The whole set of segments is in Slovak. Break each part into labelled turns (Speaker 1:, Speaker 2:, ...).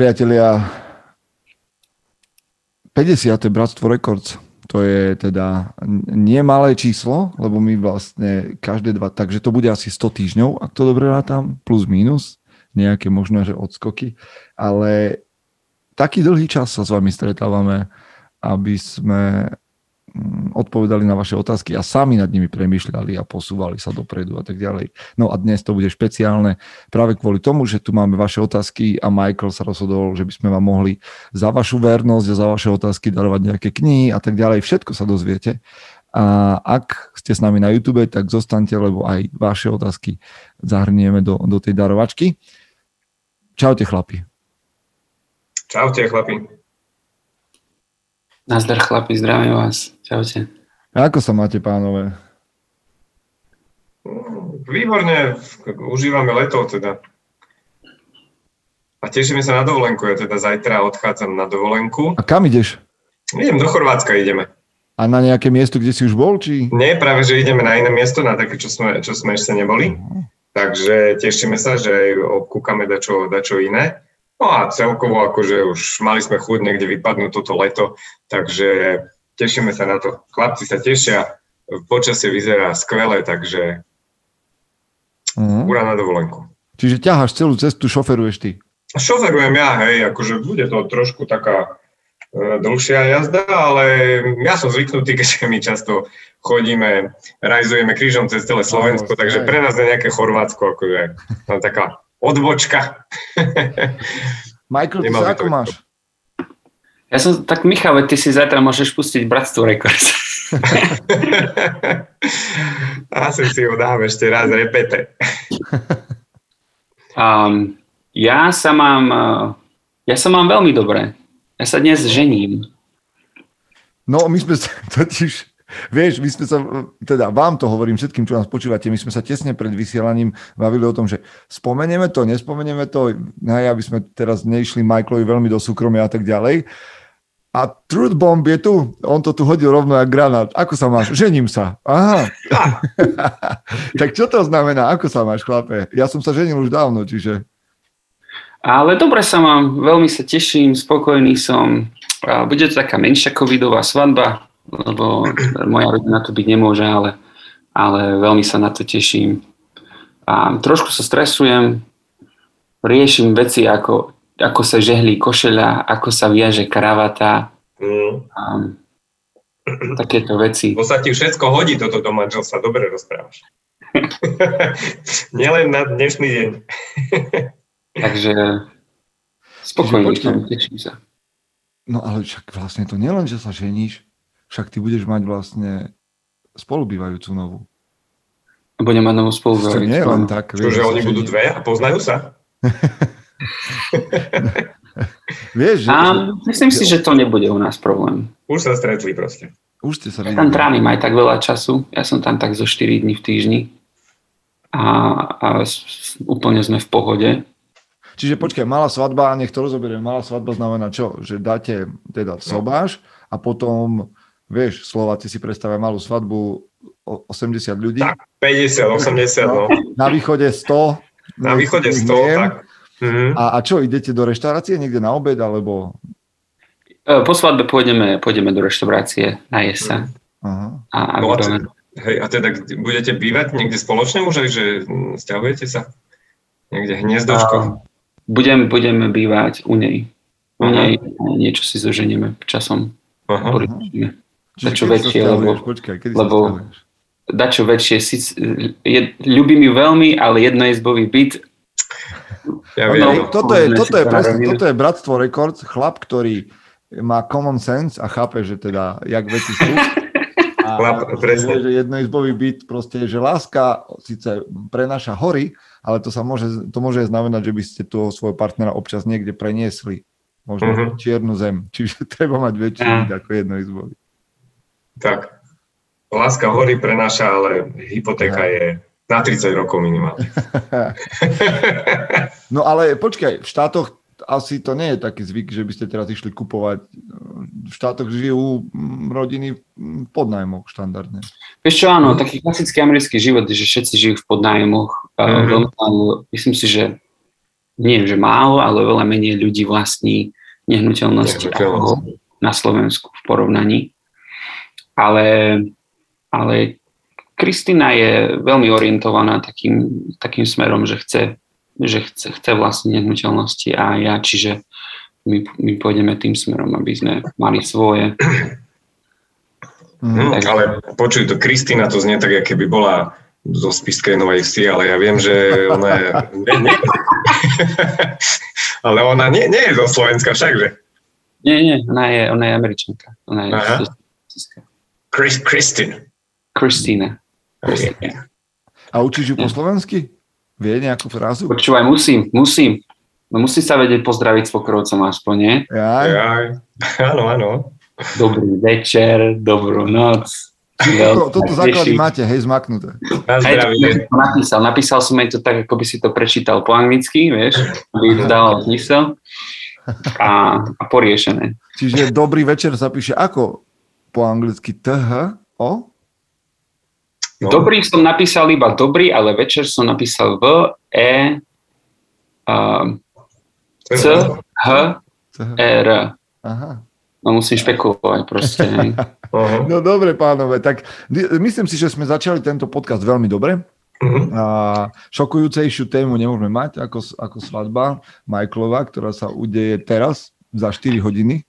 Speaker 1: priatelia, 50. je Bratstvo Records. To je teda nie malé číslo, lebo my vlastne každé dva, takže to bude asi 100 týždňov, ak to dobre rátam, plus minus, nejaké možno, že odskoky, ale taký dlhý čas sa s vami stretávame, aby sme odpovedali na vaše otázky a sami nad nimi premyšľali a posúvali sa dopredu a tak ďalej. No a dnes to bude špeciálne práve kvôli tomu, že tu máme vaše otázky a Michael sa rozhodol, že by sme vám mohli za vašu vernosť a za vaše otázky darovať nejaké knihy a tak ďalej. Všetko sa dozviete. A ak ste s nami na YouTube, tak zostaňte, lebo aj vaše otázky zahrnieme do, do tej darovačky. Čaute chlapi.
Speaker 2: Čaute chlapi.
Speaker 3: Nazdar chlapi, zdravím vás. Čaute.
Speaker 1: Ako sa máte, pánové?
Speaker 2: Výborne, užívame leto teda. A tešíme sa na dovolenku. Ja teda zajtra odchádzam na dovolenku.
Speaker 1: A kam ideš?
Speaker 2: Idem do Chorvátska, ideme.
Speaker 1: A na nejaké miesto, kde si už bol? Či...
Speaker 2: Nie, práve, že ideme na iné miesto, na také, čo sme, čo sme ešte neboli. Uh-huh. Takže tešíme sa, že obkúkame dačo, dačo iné. No a celkovo akože už mali sme chuť niekde vypadnúť toto leto, takže tešíme sa na to. Chlapci sa tešia, počasie vyzerá skvele, takže uh-huh. ura na dovolenku.
Speaker 1: Čiže ťaháš celú cestu, šoferuješ ty?
Speaker 2: Šoferujem ja, hej, akože bude to trošku taká e, dlhšia jazda, ale ja som zvyknutý, keďže my často chodíme, rajzujeme krížom cez celé Slovensko, oh, takže pre nás je nejaké Chorvátsko, akože taká odbočka.
Speaker 1: Michael, ty sa ako máš?
Speaker 3: Ja som tak, Michal, ty si zajtra môžeš pustiť Bratstvo Records.
Speaker 2: Asi si ho dám ešte raz, repete.
Speaker 3: um, ja sa mám, ja sa mám veľmi dobre. Ja sa dnes žením.
Speaker 1: No, my sme totiž Vieš, my sme sa, teda vám to hovorím všetkým, čo nás počúvate, my sme sa tesne pred vysielaním bavili o tom, že spomenieme to, nespomenieme to, hej, aby sme teraz neišli Michaelovi veľmi do súkromia a tak ďalej. A Truth Bomb je tu, on to tu hodil rovno jak granát. Ako sa máš? Žením sa. Aha. tak čo to znamená? Ako sa máš, chlape? Ja som sa ženil už dávno, čiže...
Speaker 3: Ale dobre sa mám, veľmi sa teším, spokojný som. Bude to taká menšia covidová svadba, lebo moja rodina to byť nemôže, ale, ale veľmi sa na to teším. A trošku sa stresujem, riešim veci ako, ako sa žehlí košeľa, ako sa viaže kravata, mm. a, takéto veci.
Speaker 2: Bo sa ti všetko hodí toto do manželstva, dobre rozprávaš. Nielen na dnešný deň.
Speaker 3: Takže spokojne, teším sa.
Speaker 1: No ale však vlastne to nielen, že sa ženíš, však ty budeš mať vlastne spolubývajúcu novú.
Speaker 3: Budem mať novú spolubývajúcu.
Speaker 1: Nie len tak.
Speaker 2: Čože oni budú dve a poznajú sa?
Speaker 1: Vieš, že...
Speaker 3: A myslím si, že to nebude u nás problém.
Speaker 2: Už sa stretli proste.
Speaker 1: Už ste sa
Speaker 3: videli. Tam trávim aj tak veľa času. Ja som tam tak zo 4 dní v týždni. A, a úplne sme v pohode.
Speaker 1: Čiže počkaj, malá svadba, nech to rozoberiem, malá svadba znamená čo? Že dáte teda sobáš a potom Vieš, Slováci si predstavia malú svadbu 80 ľudí.
Speaker 2: Tak, 50, 80, no.
Speaker 1: Na východe 100.
Speaker 2: Na východe 100, tak.
Speaker 1: Mhm. A, a čo, idete do reštaurácie niekde na obed, alebo...
Speaker 3: E, po svadbe pôjdeme, pôjdeme do reštaurácie, na jesa.
Speaker 1: Aha.
Speaker 3: A, a, no, a, teda,
Speaker 2: hej, a teda budete bývať niekde spoločne už že stiahujete sa? Niekde hniezdočko?
Speaker 3: Budem, budeme bývať u nej. U nej niečo si zoženieme časom. Aha. Dačo väčšie, lebo,
Speaker 1: Počkaj,
Speaker 3: lebo dačo väčšie, je, ľubím ju veľmi, ale jednoizbový byt
Speaker 2: ja viem.
Speaker 1: No, toto, je, toto, je presne, toto je Bratstvo Records, chlap, ktorý má common sense a chápe, že teda, jak veci sú. A chlap, presne. Že jednoizbový byt proste, že láska síce prenáša hory, ale to sa môže, to môže znamenať, že by ste toho svojho partnera občas niekde preniesli. Možno uh-huh. čiernu zem. Čiže treba mať väčší byt ako jednoizbový.
Speaker 2: Tak, láska hory prenáša, ale hypotéka je na 30 rokov minimálne.
Speaker 1: no ale počkaj, v štátoch asi to nie je taký zvyk, že by ste teraz išli kupovať. V štátoch žijú mm, rodiny v podnájmoch štandardne.
Speaker 3: Vieš čo, áno, taký klasický americký život, že všetci žijú v podnájmoch. Mm-hmm. Myslím si, že nie že málo, ale veľa menej ľudí vlastní nehnuteľnosti ako na Slovensku v porovnaní. Ale, ale Kristina je veľmi orientovaná takým, takým smerom, že chce, že chce, chce vlastniť nehnuteľnosti a ja, čiže my, my pôjdeme tým smerom, aby sme mali svoje.
Speaker 2: Mm, tak... Ale počuj, to Kristina to znie tak, keby bola zo Spiskej Novej Vsi, ale ja viem, že ona je... nie, nie. ale ona nie, nie je zo Slovenska však, že?
Speaker 3: Nie, nie, ona je, ona je Američanka. Ona je Aha.
Speaker 2: Chris, Kristin.
Speaker 3: Kristina.
Speaker 1: A učíš ju po slovensky? Vie nejakú frázu?
Speaker 3: Počúvaj, musím, musím. No musí sa vedieť pozdraviť s pokrovcom aspoň, nie?
Speaker 2: Jaj. Jaj. Áno, áno.
Speaker 3: Dobrý večer, dobrú noc.
Speaker 1: Toto, toto základy máte, hej, zmaknuté.
Speaker 3: Hej, to napísal. Napísal som aj to tak, ako by si to prečítal po anglicky, vieš, aby to dalo zmysel a, a poriešené.
Speaker 1: Čiže dobrý večer sa píše ako po anglicky TH o?
Speaker 3: No. Dobrý som napísal iba dobrý, ale večer som napísal V, E, C, H, E, R. Aha. No musím špekulovať proste.
Speaker 1: no dobre pánové, tak myslím si, že sme začali tento podcast veľmi dobre. Uh-huh. A šokujúcejšiu tému nemôžeme mať ako, ako svadba Michaelova, ktorá sa udeje teraz za 4 hodiny.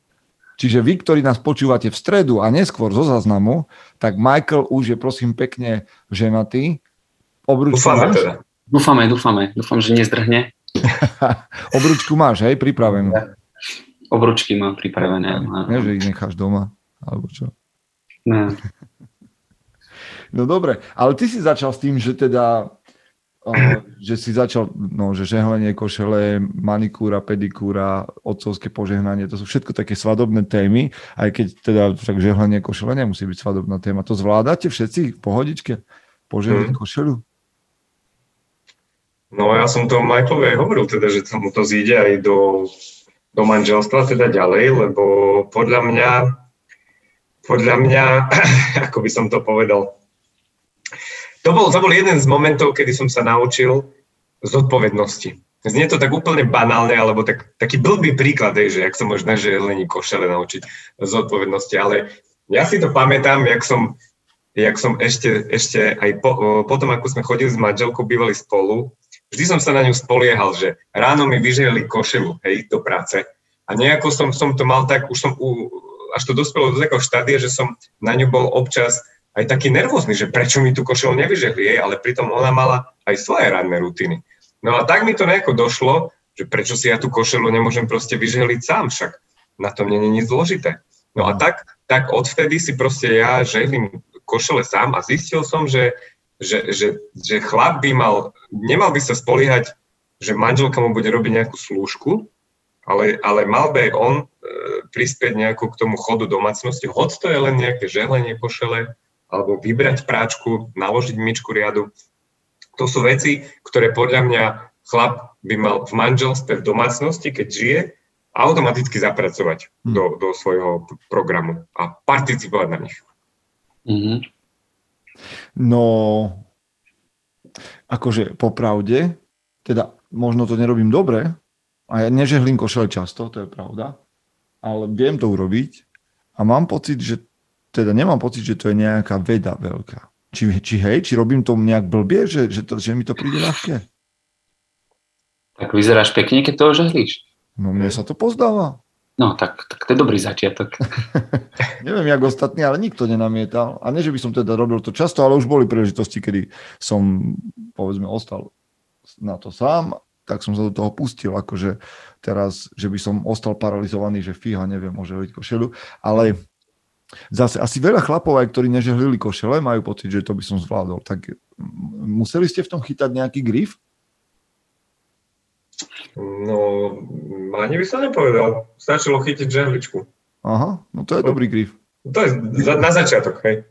Speaker 1: Čiže vy, ktorí nás počúvate v stredu a neskôr zo záznamu, tak Michael už je prosím pekne ženatý.
Speaker 2: Obručku dúfame máš? teda.
Speaker 3: Dúfame, dúfame. Dúfam, že nezdrhne.
Speaker 1: Obručku máš, hej, pripravenú.
Speaker 3: Obručky mám pripravené.
Speaker 1: Nie, že ich necháš doma, alebo čo?
Speaker 3: Ne.
Speaker 1: No dobre, ale ty si začal s tým, že teda že si začal, no, že žehlenie košele, manikúra, pedikúra, otcovské požehnanie, to sú všetko také svadobné témy, aj keď teda však žehlenie košele nemusí byť svadobná téma. To zvládate všetci v pohodičke? Požehnať hmm. košelu?
Speaker 2: No ja som to Michaelovi aj hovoril, teda, že mu to zíde aj do do manželstva teda ďalej, lebo podľa mňa, podľa mňa, ako by som to povedal, to bol, to bol jeden z momentov, kedy som sa naučil zodpovednosti. Znie to tak úplne banálne, alebo tak, taký blbý príklad, že ak sa možno, že lení košele naučiť zodpovednosti, ale ja si to pamätám, jak som, jak som ešte, ešte aj po, potom, ako sme chodili s manželkou, bývali spolu, vždy som sa na ňu spoliehal, že ráno mi vyželi košelu, hej, do práce. A nejako som, som to mal tak, už som u, až to dospelo do takého štádia, že som na ňu bol občas aj taký nervózny, že prečo mi tú košelu nevyžehli, hej, ale pritom ona mala aj svoje ranné rutiny. No a tak mi to nejako došlo, že prečo si ja tú košelu nemôžem proste vyžehliť sám, však na tom nie je nič zložité. No a tak, tak odvtedy si proste ja žehlím košele sám a zistil som, že že, že, že chlap by mal, nemal by sa spoliehať, že manželka mu bude robiť nejakú slúžku, ale, ale mal by on e, prispieť nejako k tomu chodu domácnosti, hoď to je len nejaké želenie košele, alebo vybrať práčku, naložiť myčku riadu. To sú veci, ktoré podľa mňa chlap by mal v manželstve, v domácnosti, keď žije, automaticky zapracovať hmm. do, do svojho programu a participovať na nich. Mm-hmm.
Speaker 1: No, akože popravde, teda možno to nerobím dobre, a ja nežehlím košele často, to je pravda, ale viem to urobiť a mám pocit, že teda nemám pocit, že to je nejaká veda veľká. Či, či hej, či robím to nejak blbie, že, že, to, že mi to príde ľahké?
Speaker 3: Tak vyzeráš pekne, keď to žehlíš.
Speaker 1: No mne sa to pozdáva.
Speaker 3: No, tak, tak to je dobrý začiatok.
Speaker 1: Neviem, jak ostatní, ale nikto nenamietal. A nie, že by som teda robil to často, ale už boli príležitosti, kedy som, povedzme, ostal na to sám, tak som sa do toho pustil, akože teraz, že by som ostal paralizovaný, že fíha, neviem, môže byť košelu, ale zase asi veľa chlapov, aj ktorí nežehlili košele, majú pocit, že to by som zvládol. Tak museli ste v tom chytať nejaký grif?
Speaker 2: No, ani by som nepovedal. Stačilo chytiť žehličku.
Speaker 1: Aha, no to je dobrý grif.
Speaker 2: To je za, na začiatok, hej.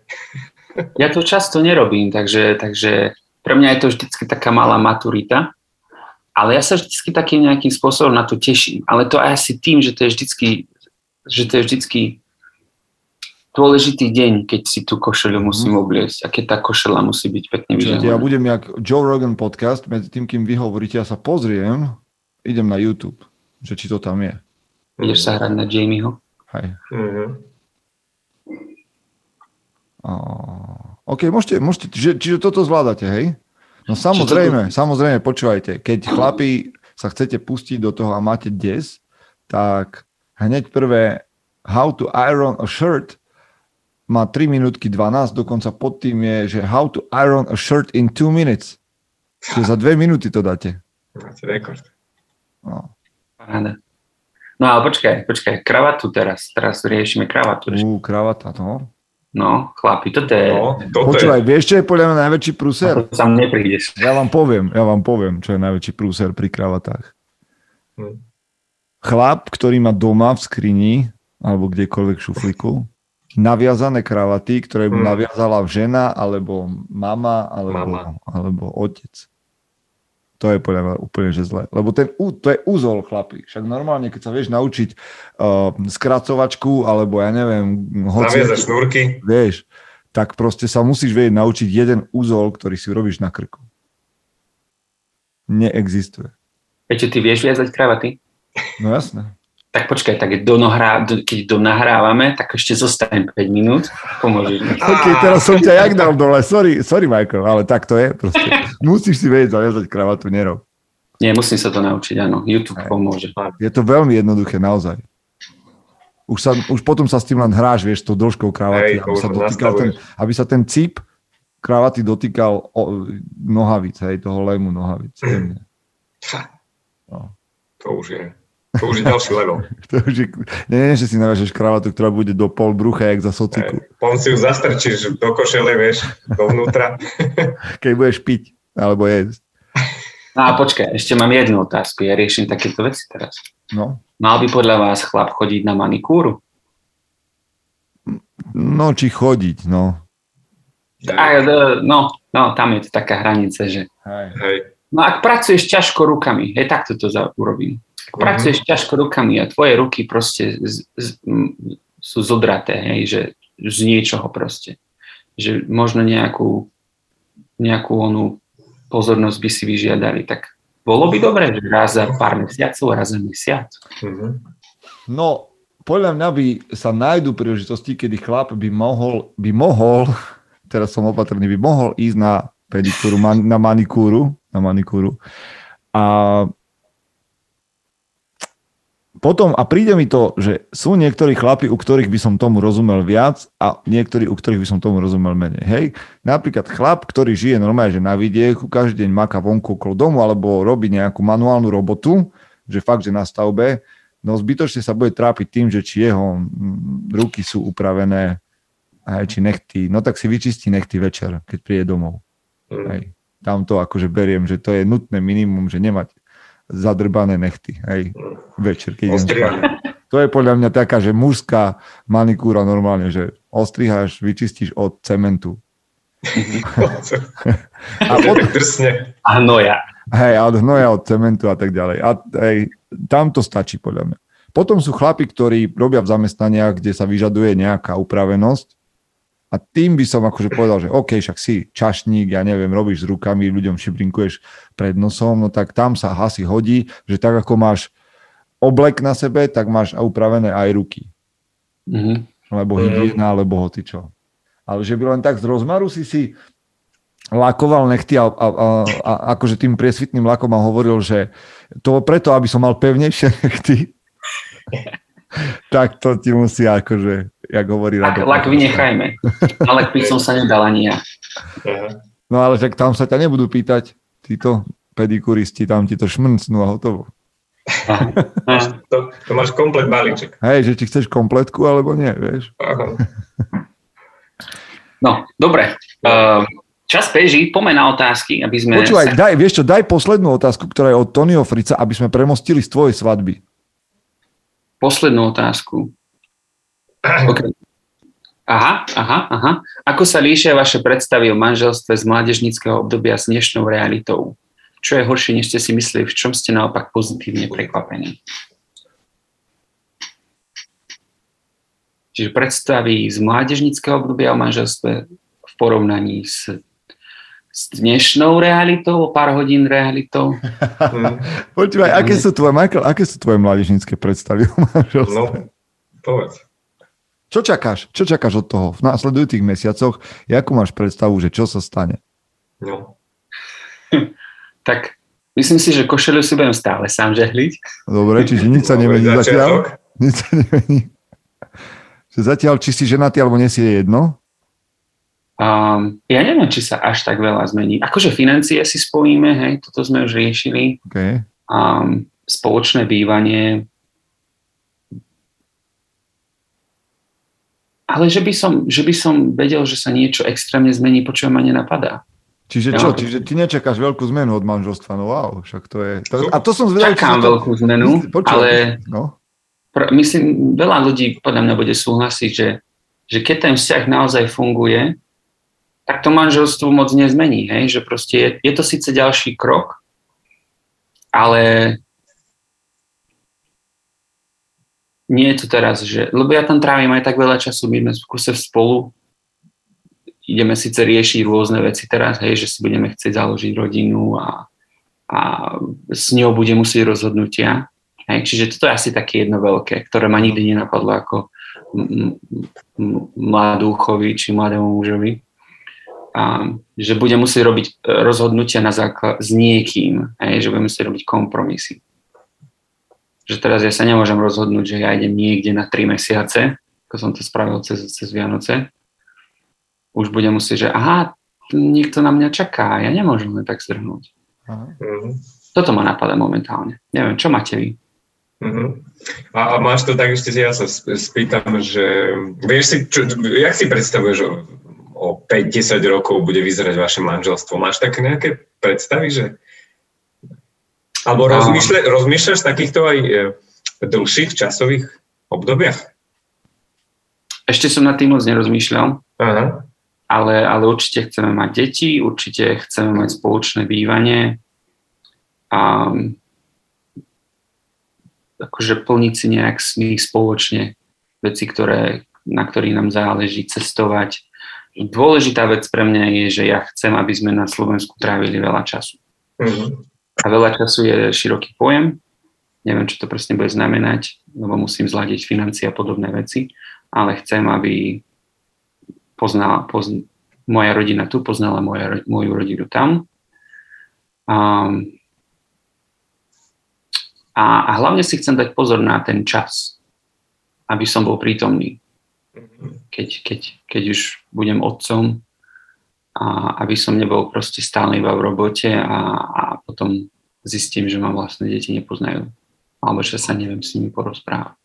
Speaker 3: Ja to často nerobím, takže, takže pre mňa je to vždycky taká malá maturita, ale ja sa vždycky takým nejakým spôsobom na to teším. Ale to aj asi tým, že to je vždycky, že to je vždycky dôležitý deň, keď si tú košelu musím mhm. obliecť a keď tá košela musí byť pekne vyžehlená.
Speaker 1: Ja budem jak Joe Rogan podcast, medzi tým, kým vy hovoríte, ja sa pozriem idem na YouTube, že či to tam je.
Speaker 3: Ideš sa hrať na Jamieho?
Speaker 1: Hej.
Speaker 2: Mhm.
Speaker 1: A, OK, môžete, môžete čiže, čiže toto zvládate, hej? No samozrejme, samozrejme, počúvajte, keď chlapi sa chcete pustiť do toho a máte des, tak hneď prvé How to iron a shirt má 3 minútky 12, dokonca pod tým je, že How to iron a shirt in 2 minutes. Čiže za 2 minúty to dáte.
Speaker 2: Máte rekord.
Speaker 1: No.
Speaker 3: Paráda. No ale počkaj, počkaj, kravatu teraz, teraz riešime kravatu.
Speaker 1: Ú, kravata, no.
Speaker 3: No, chlapi, toto je...
Speaker 2: No, toto
Speaker 1: Počúvaj,
Speaker 2: je,
Speaker 1: vieš, čo je podľa mňa najväčší prúser?
Speaker 3: Ako Sam neprídeš.
Speaker 1: Ja vám poviem, ja vám poviem, čo je najväčší prúser pri kravatách.
Speaker 2: Hm.
Speaker 1: Chlap, ktorý má doma v skrini, alebo kdekoľvek v šuflíku, naviazané kravaty, ktoré mu
Speaker 2: Hmm.
Speaker 1: naviazala žena, alebo mama, alebo,
Speaker 2: Mama.
Speaker 1: alebo otec. To je podľa mňa úplne že zle. Lebo ten, to je úzol, chlapi. Však normálne, keď sa vieš naučiť uh, skracovačku, alebo ja neviem, hoci,
Speaker 2: naviazaš šnúrky.
Speaker 1: vieš, tak proste sa musíš vedieť naučiť jeden úzol, ktorý si robíš na krku. Neexistuje.
Speaker 3: Peťo, ty vieš viazať kravaty?
Speaker 1: No jasné.
Speaker 3: Tak počkaj, tak do nohrá, do, keď do nahrávame, tak ešte zostaň 5 minút. Pomôžeš mi.
Speaker 1: OK, teraz som ťa jak dal dole. Sorry, sorry Michael, ale tak to je. Proste. Musíš si vedieť zaviazať kravatu, nerob.
Speaker 3: Nie, musím sa to naučiť, áno. YouTube
Speaker 1: Hej.
Speaker 3: pomôže.
Speaker 1: Je to veľmi jednoduché, naozaj. Už, sa, už potom sa s tým len hráš, vieš, s tou dĺžkou kravaty,
Speaker 2: Hej, to
Speaker 1: aby, sa dotýkal ten, aby sa ten cíp kravaty dotýkal o, nohavic, hej, toho lému nohavic. jemne.
Speaker 2: Ha,
Speaker 1: No.
Speaker 2: To už je, to už je ďalší level.
Speaker 1: To už je, nie, nie, že si naviažeš kravatu, ktorá bude do pol brucha, jak za sociku.
Speaker 2: Pon si ju zastrčíš do košele, vieš, dovnútra.
Speaker 1: Keď budeš piť, alebo jesť.
Speaker 3: No a počkaj, ešte mám jednu otázku. Ja riešim takéto veci teraz.
Speaker 1: No.
Speaker 3: Mal by podľa vás chlap chodiť na manikúru?
Speaker 1: no, či chodiť, no.
Speaker 3: A, e, no, no, tam je to taká hranica, že
Speaker 1: Hej.
Speaker 2: Hej.
Speaker 3: No ak pracuješ ťažko rukami, hej, takto to za, urobím. Ak
Speaker 2: Mhm.
Speaker 3: pracuješ ťažko rukami a tvoje ruky proste z, z, m, sú zodraté, hej, že z niečoho proste. Že možno nejakú, nejakú onú pozornosť by si vyžiadali, tak bolo by dobré, že raz za pár mesiacov, raz za mesiac.
Speaker 2: Mhm.
Speaker 1: No, podľa mňa by sa nájdu príležitosti, kedy chlap by mohol, by mohol, teraz som opatrný, by mohol ísť na pedikúru, man, na manikúru, na manikúru. A potom, a príde mi to, že sú niektorí chlapi, u ktorých by som tomu rozumel viac a niektorí, u ktorých by som tomu rozumel menej. Hej, napríklad chlap, ktorý žije normálne, že na vidieku, každý deň maká vonku okolo domu alebo robí nejakú manuálnu robotu, že fakt, že na stavbe, no zbytočne sa bude trápiť tým, že či jeho mm, ruky sú upravené, aj či nechty, no tak si vyčistí nechty večer, keď príde domov.
Speaker 2: Mhm.
Speaker 1: Hej. Tam to akože beriem, že to je nutné minimum, že nemať zadrbané nechty, hej, večer, keď idem. To je podľa mňa taká, že mužská manikúra normálne, že ostriháš, vyčistíš od cementu.
Speaker 2: A potom drsne.
Speaker 3: Áno, ja.
Speaker 1: Hej, a od hnoja, od cementu a tak ďalej. A hej, tam to stačí podľa mňa. Potom sú chlapi, ktorí robia v zamestnaniach, kde sa vyžaduje nejaká upravenosť a tým by som akože povedal, že OK, však si čašník, ja neviem, robíš s rukami, ľuďom šibrinkuješ pred nosom, no tak tam sa asi hodí, že tak ako máš oblek na sebe, tak máš upravené aj ruky.
Speaker 3: Mhm.
Speaker 1: Lebo hygiena, alebo hocičo. Ale že by len tak z rozmaru si si lakoval nechty a, a, a, a akože tým priesvitným lakom a hovoril, že to preto, aby som mal pevnejšie nechty, tak to ti musí akože, jak hovorí
Speaker 3: Lak,
Speaker 1: Rado.
Speaker 3: lak vynechajme. Ale by som sa nedal ani ja.
Speaker 1: No ale však tam sa ťa nebudú pýtať, títo pedikuristi, tam ti to šmrncnú a hotovo.
Speaker 2: To, to máš komplet balíček.
Speaker 1: Hej, že či chceš kompletku alebo nie, vieš.
Speaker 2: Aha.
Speaker 3: No, dobre. Uh, čas beží, poďme na otázky, aby sme...
Speaker 1: Počúvaj,
Speaker 3: sa...
Speaker 1: daj, vieš čo, daj poslednú otázku, ktorá je od Tonyho Frica, aby sme premostili z tvojej svadby.
Speaker 3: Poslednú otázku. Okay. Aha, aha, aha. Ako sa líšia vaše predstavy o manželstve z mládežníckého obdobia s dnešnou realitou? Čo je horšie, než ste si mysleli? V čom ste naopak pozitívne prekvapení? Čiže predstavy z mládežníckého obdobia o manželstve v porovnaní s s dnešnou realitou, pár hodín realitou.
Speaker 1: Počúvaj, aké sú tvoje, Michael, aké sú tvoje mládežnícke predstavy o
Speaker 2: No, povedz.
Speaker 1: Čo čakáš? Čo čakáš od toho v následujúcich mesiacoch? Jakú máš predstavu, že čo sa stane?
Speaker 2: No.
Speaker 3: tak myslím si, že košelu si budem stále sám žehliť.
Speaker 1: Dobre, čiže nič sa nemení zatiaľ. Nič sa nemení. Že zatiaľ, či si ženatý alebo nie si je jedno?
Speaker 3: Um, ja neviem, či sa až tak veľa zmení. Akože financie si spojíme, hej, toto sme už riešili.
Speaker 1: Okay.
Speaker 3: Um, spoločné bývanie. Ale že by, som, že by som vedel, že sa niečo extrémne zmení, počujem ma nenapadá.
Speaker 1: Čiže čo? Čiže ty nečakáš veľkú zmenu od manželstva? No wow, však to je... To, a to som zvedal,
Speaker 3: Čakám to... veľkú zmenu, Počuva, ale no? pr- myslím, veľa ľudí podľa mňa bude súhlasiť, že, že keď ten vzťah naozaj funguje, tak to manželstvo moc nezmení. Hej? Že proste je, je to síce ďalší krok, ale nie je to teraz, že, lebo ja tam trávim aj tak veľa času, my sme v kuse spolu, ideme síce riešiť rôzne veci teraz, hej, že si budeme chcieť založiť rodinu a, a s ňou bude musieť rozhodnutia. Hej, čiže toto je asi také jedno veľké, ktoré ma nikdy nenapadlo ako mladúchovi či mladému mužovi. A, že bude musieť robiť e, rozhodnutia na základ s niekým, hej, že budeme musieť robiť kompromisy. Že teraz ja sa nemôžem rozhodnúť, že ja idem niekde na tri mesiace, ako som to spravil cez, cez Vianoce, už bude musieť, že aha, niekto na mňa čaká, ja nemôžem len tak zdrhnúť. Uh-huh. Toto ma napadá momentálne. Neviem, čo máte vy?
Speaker 2: Uh-huh. A, a máš to tak, ešte ja sa spýtam, že vieš si, čo, jak si predstavuješ, že o 5-10 rokov bude vyzerať vaše manželstvo? Máš také nejaké predstavy, že alebo rozmýšľa, rozmýšľaš v takýchto aj e, dlhších časových obdobiach?
Speaker 3: Ešte som na tým moc nerozmýšľal.
Speaker 2: Aha
Speaker 3: ale, ale určite chceme mať deti, určite chceme mať spoločné bývanie a akože plniť si nejak s nich spoločne veci, ktoré, na ktorých nám záleží, cestovať. Dôležitá vec pre mňa je, že ja chcem, aby sme na Slovensku trávili veľa času. Mm-hmm. A veľa času je široký pojem. Neviem, čo to presne bude znamenať, lebo musím zladiť financie a podobné veci, ale chcem, aby poznala, pozn- moja rodina tu poznala moja, moju rodinu tam. Um, a, a hlavne si chcem dať pozor na ten čas, aby som bol prítomný, keď, keď, keď už budem otcom a aby som nebol proste stále iba v robote a, a potom zistím, že ma vlastne deti nepoznajú alebo že sa neviem s nimi porozprávať.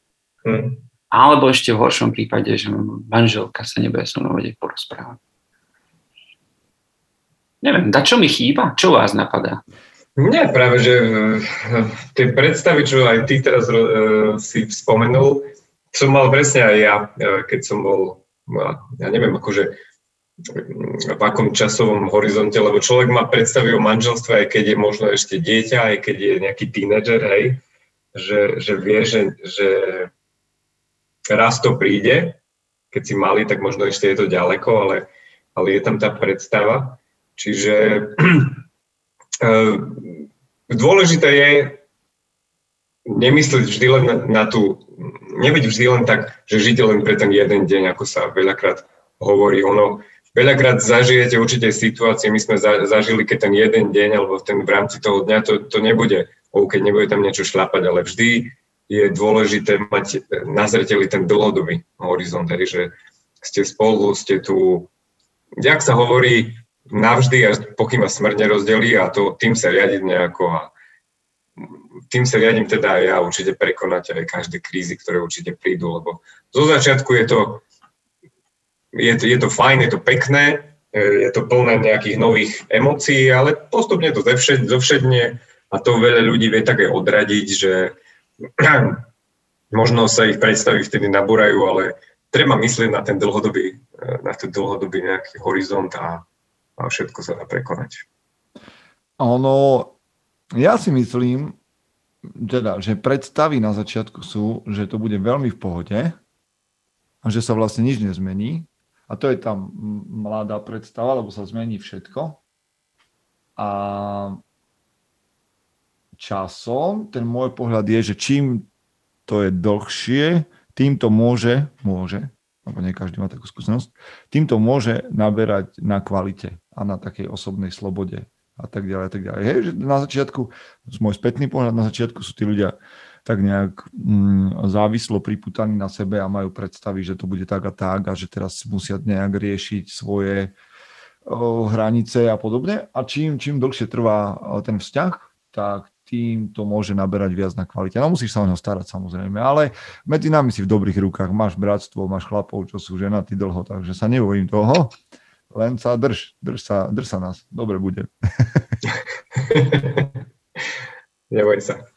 Speaker 3: Mm. Alebo ešte v horšom prípade, že manželka sa nebude so mnou vedieť porozprávať. Neviem, da čo mi chýba? Čo vás napadá?
Speaker 2: Nie, práve, že eh, tie predstavy, čo aj ty teraz uh, si spomenul, som mal presne aj ja, eh, keď som bol, ja neviem, akože v akom časovom horizonte, lebo človek má predstavy o manželstve, aj keď je možno ešte dieťa, aj keď je nejaký tínedžer, hej, že, že vie, že, že raz to príde, keď si malý, tak možno ešte je to ďaleko, ale, ale je tam tá predstava. Čiže eh, dôležité je nemyslieť vždy len na, na tú, nebyť vždy len tak, že žite len pre ten jeden deň, ako sa veľakrát hovorí. Ono, veľakrát zažijete určite situácie, my sme za, zažili, keď ten jeden deň, alebo ten v rámci toho dňa, to, to nebude, keď nebude tam niečo šlapať, ale vždy je dôležité mať na zreteli ten dlhodobý horizont, hej, že ste spolu, ste tu, jak sa hovorí, navždy, až pokým vás smrť nerozdelí a to, tým sa riadiť nejako a tým sa riadím teda aj ja určite prekonať aj každé krízy, ktoré určite prídu, lebo zo začiatku je to, je to, je to fajn, je to pekné, je to plné nejakých nových emócií, ale postupne to zovšedne a to veľa ľudí vie tak aj odradiť, že možno sa ich predstavy vtedy nabúrajú, ale treba myslieť na ten dlhodobý, na ten dlhodobý nejaký horizont a, a všetko sa dá prekonať.
Speaker 1: Ono, ja si myslím, teda, že predstavy na začiatku sú, že to bude veľmi v pohode a že sa vlastne nič nezmení. A to je tam mladá predstava, lebo sa zmení všetko. A časom ten môj pohľad je, že čím to je dlhšie, tým to môže, môže, lebo nie každý má takú skúsenosť, tým to môže naberať na kvalite a na takej osobnej slobode a tak ďalej a tak ďalej. Hej, že na začiatku, z môj spätný pohľad, na začiatku sú tí ľudia tak nejak mm, závislo priputaní na sebe a majú predstavy, že to bude tak a tak a že teraz musia nejak riešiť svoje hranice a podobne. A čím, čím dlhšie trvá ten vzťah, tak tým to môže naberať viac na kvalite. No musíš sa o neho starať samozrejme, ale medzi nami si v dobrých rukách. Máš bratstvo, máš chlapov, čo sú ženatí dlho, takže sa nebojím toho. Len sa drž, drž sa, drž sa nás. Dobre bude.
Speaker 2: Neboj sa.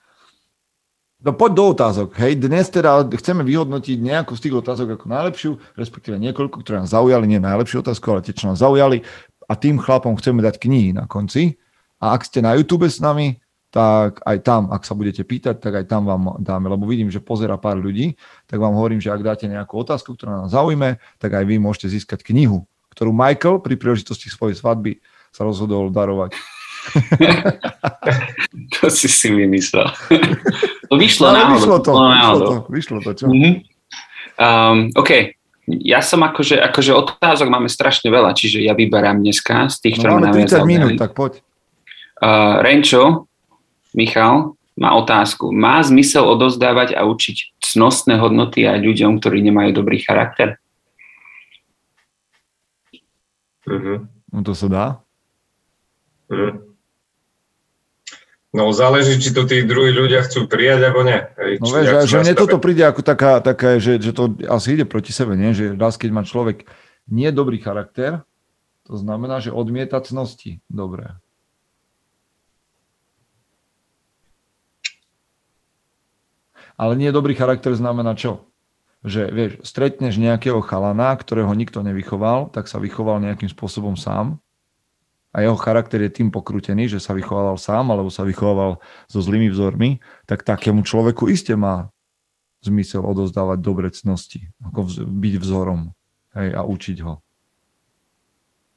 Speaker 1: No poď do otázok. Hej, dnes teda chceme vyhodnotiť nejakú z tých otázok ako najlepšiu, respektíve niekoľko, ktoré nás zaujali, nie najlepšiu otázku, ale tie, čo nás zaujali. A tým chlapom chceme dať knihy na konci. A ak ste na YouTube s nami, tak aj tam, ak sa budete pýtať, tak aj tam vám dáme, lebo vidím, že pozera pár ľudí, tak vám hovorím, že ak dáte nejakú otázku, ktorá nás zaujme, tak aj vy môžete získať knihu, ktorú Michael pri príležitosti svojej svadby sa rozhodol darovať.
Speaker 3: to si si vymyslel. to vyšlo
Speaker 1: no,
Speaker 3: náhodou.
Speaker 1: Vyšlo to, vyšlo to, vyšlo to, čo?
Speaker 3: Mm-hmm. Um, OK, ja som akože, akože otázok máme strašne veľa, čiže ja vyberám dneska z tých,
Speaker 1: no, ktoré máme 30 minút, tak poď.
Speaker 3: Uh, Renčo, Michal, má otázku. Má zmysel odozdávať a učiť cnostné hodnoty aj ľuďom, ktorí nemajú dobrý charakter?
Speaker 1: Uh-huh. No to sa dá.
Speaker 2: Uh-huh. No záleží, či to tí druhí ľudia chcú prijať, alebo nie.
Speaker 1: Hej, no vieš, že mne toto príde ako taká, taká že, že to asi ide proti sebe, nie? že raz, keď má človek nie dobrý charakter, to znamená, že odmieta cnosti. Dobre. Ale nie dobrý charakter znamená čo? Že vieš, stretneš nejakého chalana, ktorého nikto nevychoval, tak sa vychoval nejakým spôsobom sám a jeho charakter je tým pokrútený, že sa vychovával sám alebo sa vychovával so zlými vzormi, tak takému človeku iste má zmysel odozdávať dobre cnosti, ako byť vzorom hej, a učiť ho.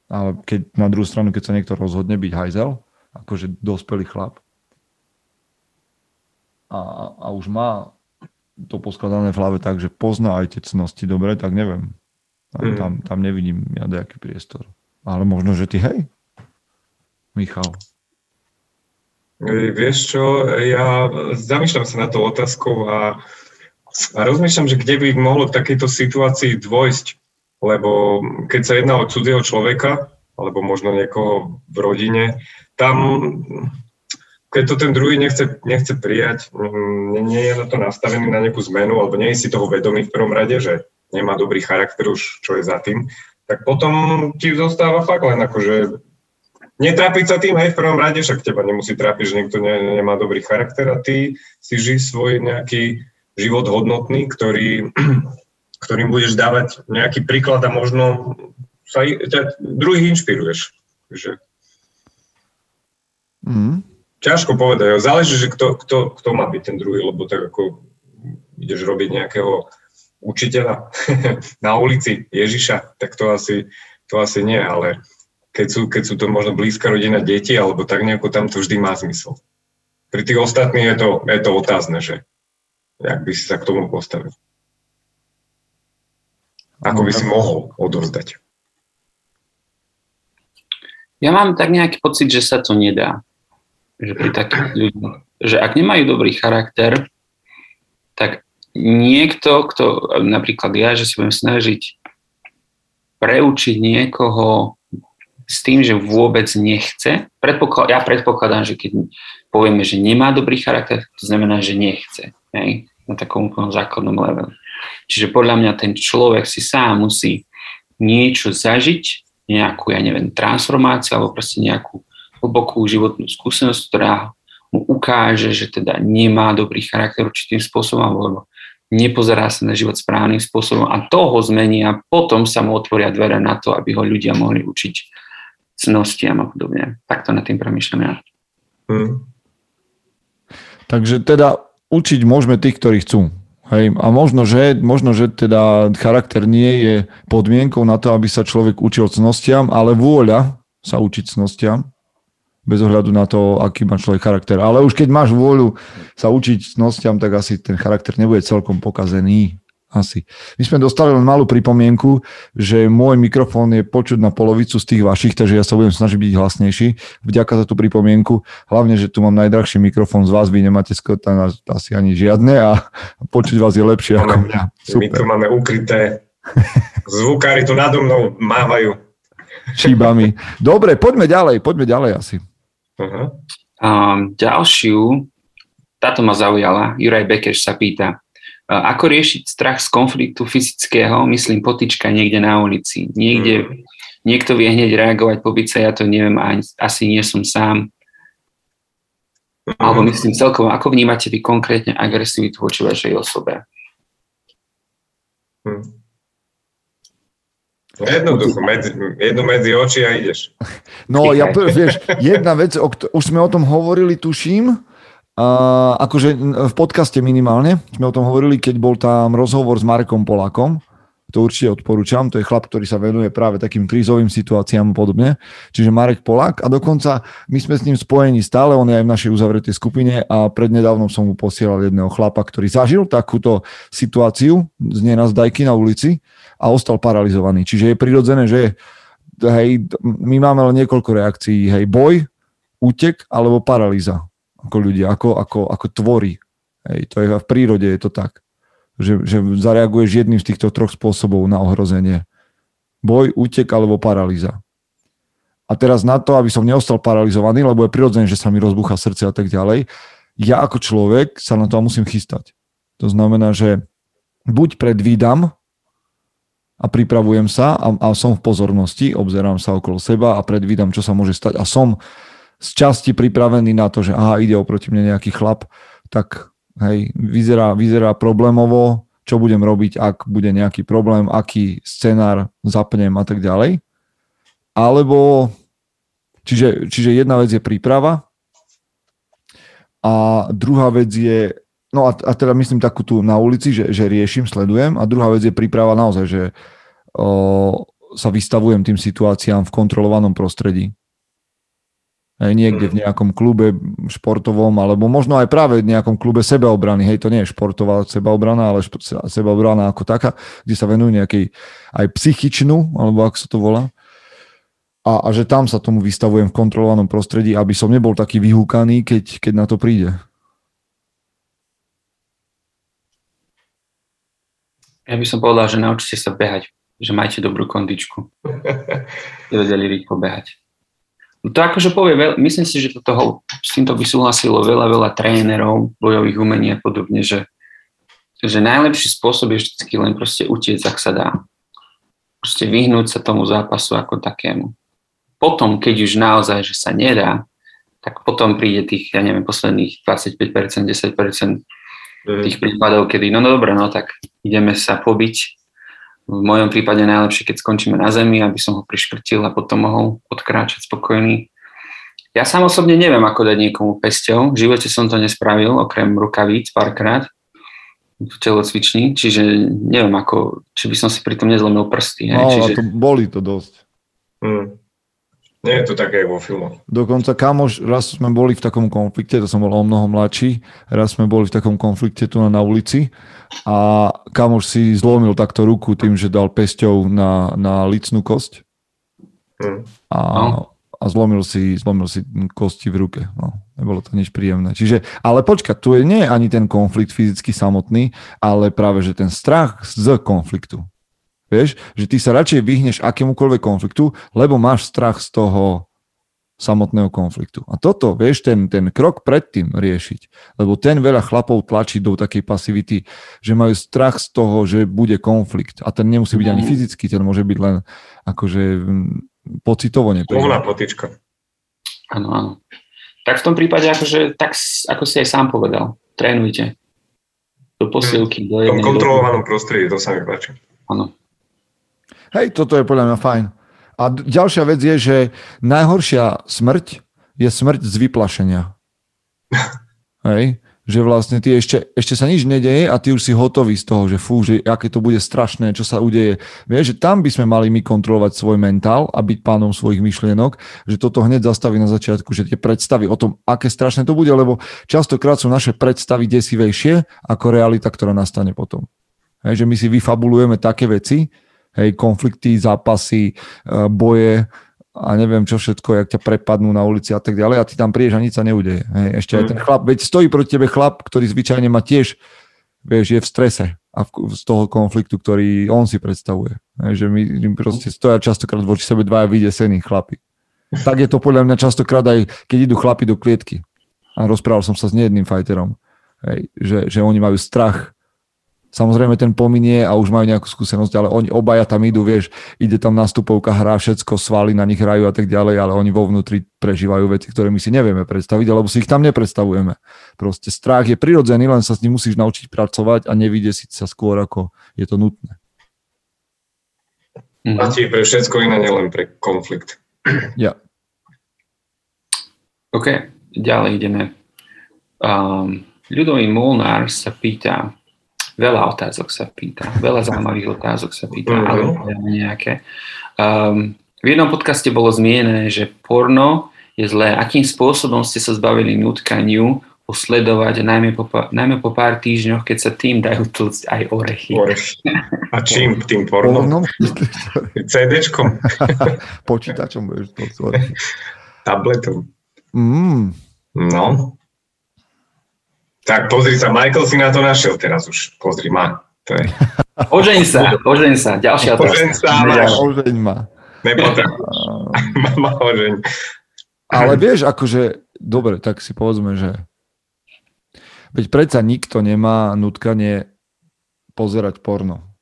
Speaker 1: Ale keď na druhú stranu, keď sa niekto rozhodne byť hajzel, akože dospelý chlap a, a už má to poskladané v hlave tak, že pozná aj tie cnosti dobre, tak neviem. Tam, mm. tam, tam nevidím ja nejaký priestor. Ale možno, že ty hej, Michal?
Speaker 2: Vieš čo, ja zamýšľam sa na tú otázkou a, a rozmýšľam, že kde by mohlo v takejto situácii dôjsť, lebo keď sa jedná o cudzieho človeka, alebo možno niekoho v rodine, tam keď to ten druhý nechce, nechce prijať, nie, nie je na to nastavený na nejakú zmenu, alebo nie je si toho vedomý v prvom rade, že nemá dobrý charakter už, čo je za tým, tak potom ti zostáva fakt len akože netrápiť sa tým, hej, v prvom rade, však teba nemusí trápiť, že niekto ne, nemá dobrý charakter a ty si žij svoj nejaký život hodnotný, ktorý, ktorým budeš dávať nejaký príklad a možno sa ťa druhých inšpiruješ. Takže... Mm. Ťažko povedať, záleží, že kto, kto, kto má byť ten druhý, lebo tak ako ideš robiť nejakého učiteľa na ulici Ježiša, tak to asi, to asi nie, ale keď sú, keď sú to možno blízka rodina, deti, alebo tak nejako tam to vždy má zmysel. Pri tých ostatných je to, je to otázne, že jak by si sa k tomu postavil. Ako by si mohol odovzdať.
Speaker 3: Ja mám tak nejaký pocit, že sa to nedá. Že pri takých ľuďoch, že ak nemajú dobrý charakter, tak niekto, kto, napríklad ja, že sa budem snažiť preučiť niekoho s tým, že vôbec nechce. Predpoklad, ja predpokladám, že keď povieme, že nemá dobrý charakter, to znamená, že nechce. Hej? Na takom úplnom základnom level. Čiže podľa mňa ten človek si sám musí niečo zažiť, nejakú, ja neviem, transformáciu alebo proste nejakú hlbokú životnú skúsenosť, ktorá mu ukáže, že teda nemá dobrý charakter určitým spôsobom alebo nepozerá sa na život správnym spôsobom a to ho zmení a potom sa mu otvoria dvere na to, aby ho ľudia mohli učiť cnostiam a podobne. Takto nad tým premýšľam ja. Hmm.
Speaker 1: Takže teda učiť môžeme tých, ktorí chcú. Hej. A možno že, možno, že teda charakter nie je podmienkou na to, aby sa človek učil cnostiam, ale vôľa sa učiť cnostiam bez ohľadu na to, aký má človek charakter. Ale už keď máš vôľu sa učiť cnostiam, tak asi ten charakter nebude celkom pokazený. Asi. My sme dostali len malú pripomienku, že môj mikrofón je počuť na polovicu z tých vašich, takže ja sa budem snažiť byť hlasnejší. Vďaka za tú pripomienku. Hlavne, že tu mám najdrahší mikrofón z vás, vy nemáte skoro asi ani žiadne a počuť vás je lepšie ako mňa.
Speaker 2: Super. My tu máme ukryté. Zvukári tu nado mnou mávajú.
Speaker 1: Šíbami. Dobre, poďme ďalej, poďme ďalej asi.
Speaker 3: Uh-huh. Um, ďalšiu, táto ma zaujala, Juraj Bekeš sa pýta, ako riešiť strach z konfliktu fyzického, myslím potička niekde na ulici. Niekde, mm. niekto vie hneď reagovať, pobyť sa, ja to neviem, ani, asi nie som sám. Mm. Alebo myslím celkovo, ako vnímate vy konkrétne agresivitu voči vašej osobe?
Speaker 2: Mm. Jednoducho, medzi, jednu medzi oči a ideš.
Speaker 1: No, ja, vieš, jedna vec, o, už sme o tom hovorili, tuším, Uh, akože v podcaste minimálne sme o tom hovorili, keď bol tam rozhovor s Marekom Polákom, to určite odporúčam, to je chlap, ktorý sa venuje práve takým krízovým situáciám a podobne, čiže Marek Polák a dokonca my sme s ním spojení stále, on je aj v našej uzavretej skupine a prednedávnom som mu posielal jedného chlapa, ktorý zažil takúto situáciu z nenazdajky na ulici a ostal paralizovaný, čiže je prirodzené, že hej, my máme len niekoľko reakcií, hej, boj, útek alebo paralýza ako ľudia, ako, ako, ako tvorí. Hej, to je v prírode, je to tak. Že, že zareaguješ jedným z týchto troch spôsobov na ohrozenie. Boj, útek alebo paralýza. A teraz na to, aby som neostal paralizovaný, lebo je prirodzené, že sa mi rozbucha srdce a tak ďalej, ja ako človek sa na to musím chystať. To znamená, že buď predvídam a pripravujem sa a, a som v pozornosti, obzerám sa okolo seba a predvídam, čo sa môže stať a som z časti pripravený na to, že aha, ide oproti mne nejaký chlap, tak hej, vyzerá, vyzerá problémovo, čo budem robiť, ak bude nejaký problém, aký scenár zapnem a tak ďalej. Alebo, čiže, čiže jedna vec je príprava a druhá vec je, no a, a teda myslím takú tu na ulici, že, že riešim, sledujem a druhá vec je príprava naozaj, že o, sa vystavujem tým situáciám v kontrolovanom prostredí niekde v nejakom klube športovom, alebo možno aj práve v nejakom klube sebeobrany. Hej, to nie je športová sebeobrana, ale sebeobrana ako taká, kde sa venujú nejakej aj psychičnú, alebo ako sa to volá. A, a že tam sa tomu vystavujem v kontrolovanom prostredí, aby som nebol taký vyhúkaný, keď, keď na to príde.
Speaker 3: Ja by som povedal, že naučite sa behať, že majte dobrú kondičku. Vedeli rýchlo behať. No to akože povie, myslím si, že to toho, s týmto by súhlasilo veľa, veľa trénerov bojových umení a podobne, že, že najlepší spôsob je vždy len proste utiec, ak sa dá. Proste vyhnúť sa tomu zápasu ako takému. Potom, keď už naozaj, že sa nedá, tak potom príde tých, ja neviem, posledných 25%, 10% tých prípadov, kedy, no, no dobre, no tak ideme sa pobiť, v mojom prípade najlepšie, keď skončíme na zemi, aby som ho priškrtil a potom mohol odkráčať spokojný. Ja sám osobne neviem, ako dať niekomu pesťou. V živote som to nespravil, okrem rukavíc párkrát v telocvični, čiže neviem, ako, či by som si pri tom nezlomil prsty.
Speaker 1: No, čiže... to boli to dosť.
Speaker 2: Hmm. Nie je to také vo filmoch.
Speaker 1: Dokonca kamoš, raz sme boli v takom konflikte, to som bol o mnoho mladší, raz sme boli v takom konflikte tu na ulici a kamoš si zlomil takto ruku tým, že dal pesťou na, na licnú kosť hmm. a, no. a zlomil, si, zlomil si kosti v ruke. No, nebolo to nič príjemné. Čiže, ale počkať, tu je nie ani ten konflikt fyzicky samotný, ale práve, že ten strach z konfliktu. Vieš, že ty sa radšej vyhneš akémukoľvek konfliktu, lebo máš strach z toho samotného konfliktu. A toto, vieš, ten, ten krok predtým riešiť, lebo ten veľa chlapov tlačí do takej pasivity, že majú strach z toho, že bude konflikt. A ten nemusí byť ani mhm. fyzický, ten môže byť len akože pocitovo
Speaker 2: nepríjemný. potička.
Speaker 3: Áno, áno. Tak v tom prípade, akože, tak ako si aj sám povedal, trénujte. Do posilky, do
Speaker 2: jednej... V tom kontrolovanom prostredí, to sa mi páči.
Speaker 3: Áno.
Speaker 1: Hej, toto je podľa mňa fajn. A ďalšia vec je, že najhoršia smrť je smrť z vyplašenia. Hej? že vlastne ty ešte, ešte sa nič nedeje a ty už si hotový z toho, že fú, že aké to bude strašné, čo sa udeje. Vieš, že tam by sme mali my kontrolovať svoj mentál a byť pánom svojich myšlienok, že toto hneď zastaví na začiatku, že tie predstavy o tom, aké strašné to bude, lebo častokrát sú naše predstavy desivejšie ako realita, ktorá nastane potom. Hej, že my si vyfabulujeme také veci, hej, konflikty, zápasy, e, boje, a neviem čo všetko, jak ťa prepadnú na ulici a tak ďalej a ty tam prídeš a nič sa neudeje. Hej. Ešte aj ten mm. chlap, veď stojí proti tebe chlap, ktorý zvyčajne má tiež, vieš, je v strese a v, z toho konfliktu, ktorý on si predstavuje. Hej, že my, my proste stoja častokrát voči sebe dvaja vydesení chlapi. Tak je to podľa mňa častokrát aj, keď idú chlapi do klietky. A rozprával som sa s nejedným fajterom, hej, že, že oni majú strach Samozrejme ten pominie a už majú nejakú skúsenosť, ale oni obaja tam idú, vieš, ide tam nastupovka, hrá všetko, svaly na nich hrajú a tak ďalej, ale oni vo vnútri prežívajú veci, ktoré my si nevieme predstaviť, alebo si ich tam nepredstavujeme. Proste strach je prirodzený, len sa s ním musíš naučiť pracovať a nevidieť sa skôr, ako je to nutné.
Speaker 2: Mhm. Platí pre všetko iné, nielen pre konflikt.
Speaker 1: Ja.
Speaker 3: OK, ďalej ideme. Um, ľudový Molnár sa pýta, Veľa otázok sa pýta, veľa zaujímavých otázok sa pýta, mm-hmm. ale nejaké. Um, v jednom podcaste bolo zmienené, že porno je zlé. Akým spôsobom ste sa zbavili nutkaniu posledovať, najmä po, najmä po pár týždňoch, keď sa tým dajú tlcť aj orechy.
Speaker 2: Orechy. A čím tým pornom? CD-čkom.
Speaker 1: Počítačom budeš to
Speaker 2: Tabletom.
Speaker 1: Mm.
Speaker 2: No. Tak pozri sa, Michael si na to našiel teraz už. Pozri ma. To je...
Speaker 3: Ožeň sa, ožeň sa. Ďalšia otázka.
Speaker 2: Ožeň sa, máš.
Speaker 1: Ožeň ma.
Speaker 2: Mama ožeň.
Speaker 1: Ale vieš, akože, dobre, tak si povedzme, že veď predsa nikto nemá nutkanie pozerať porno.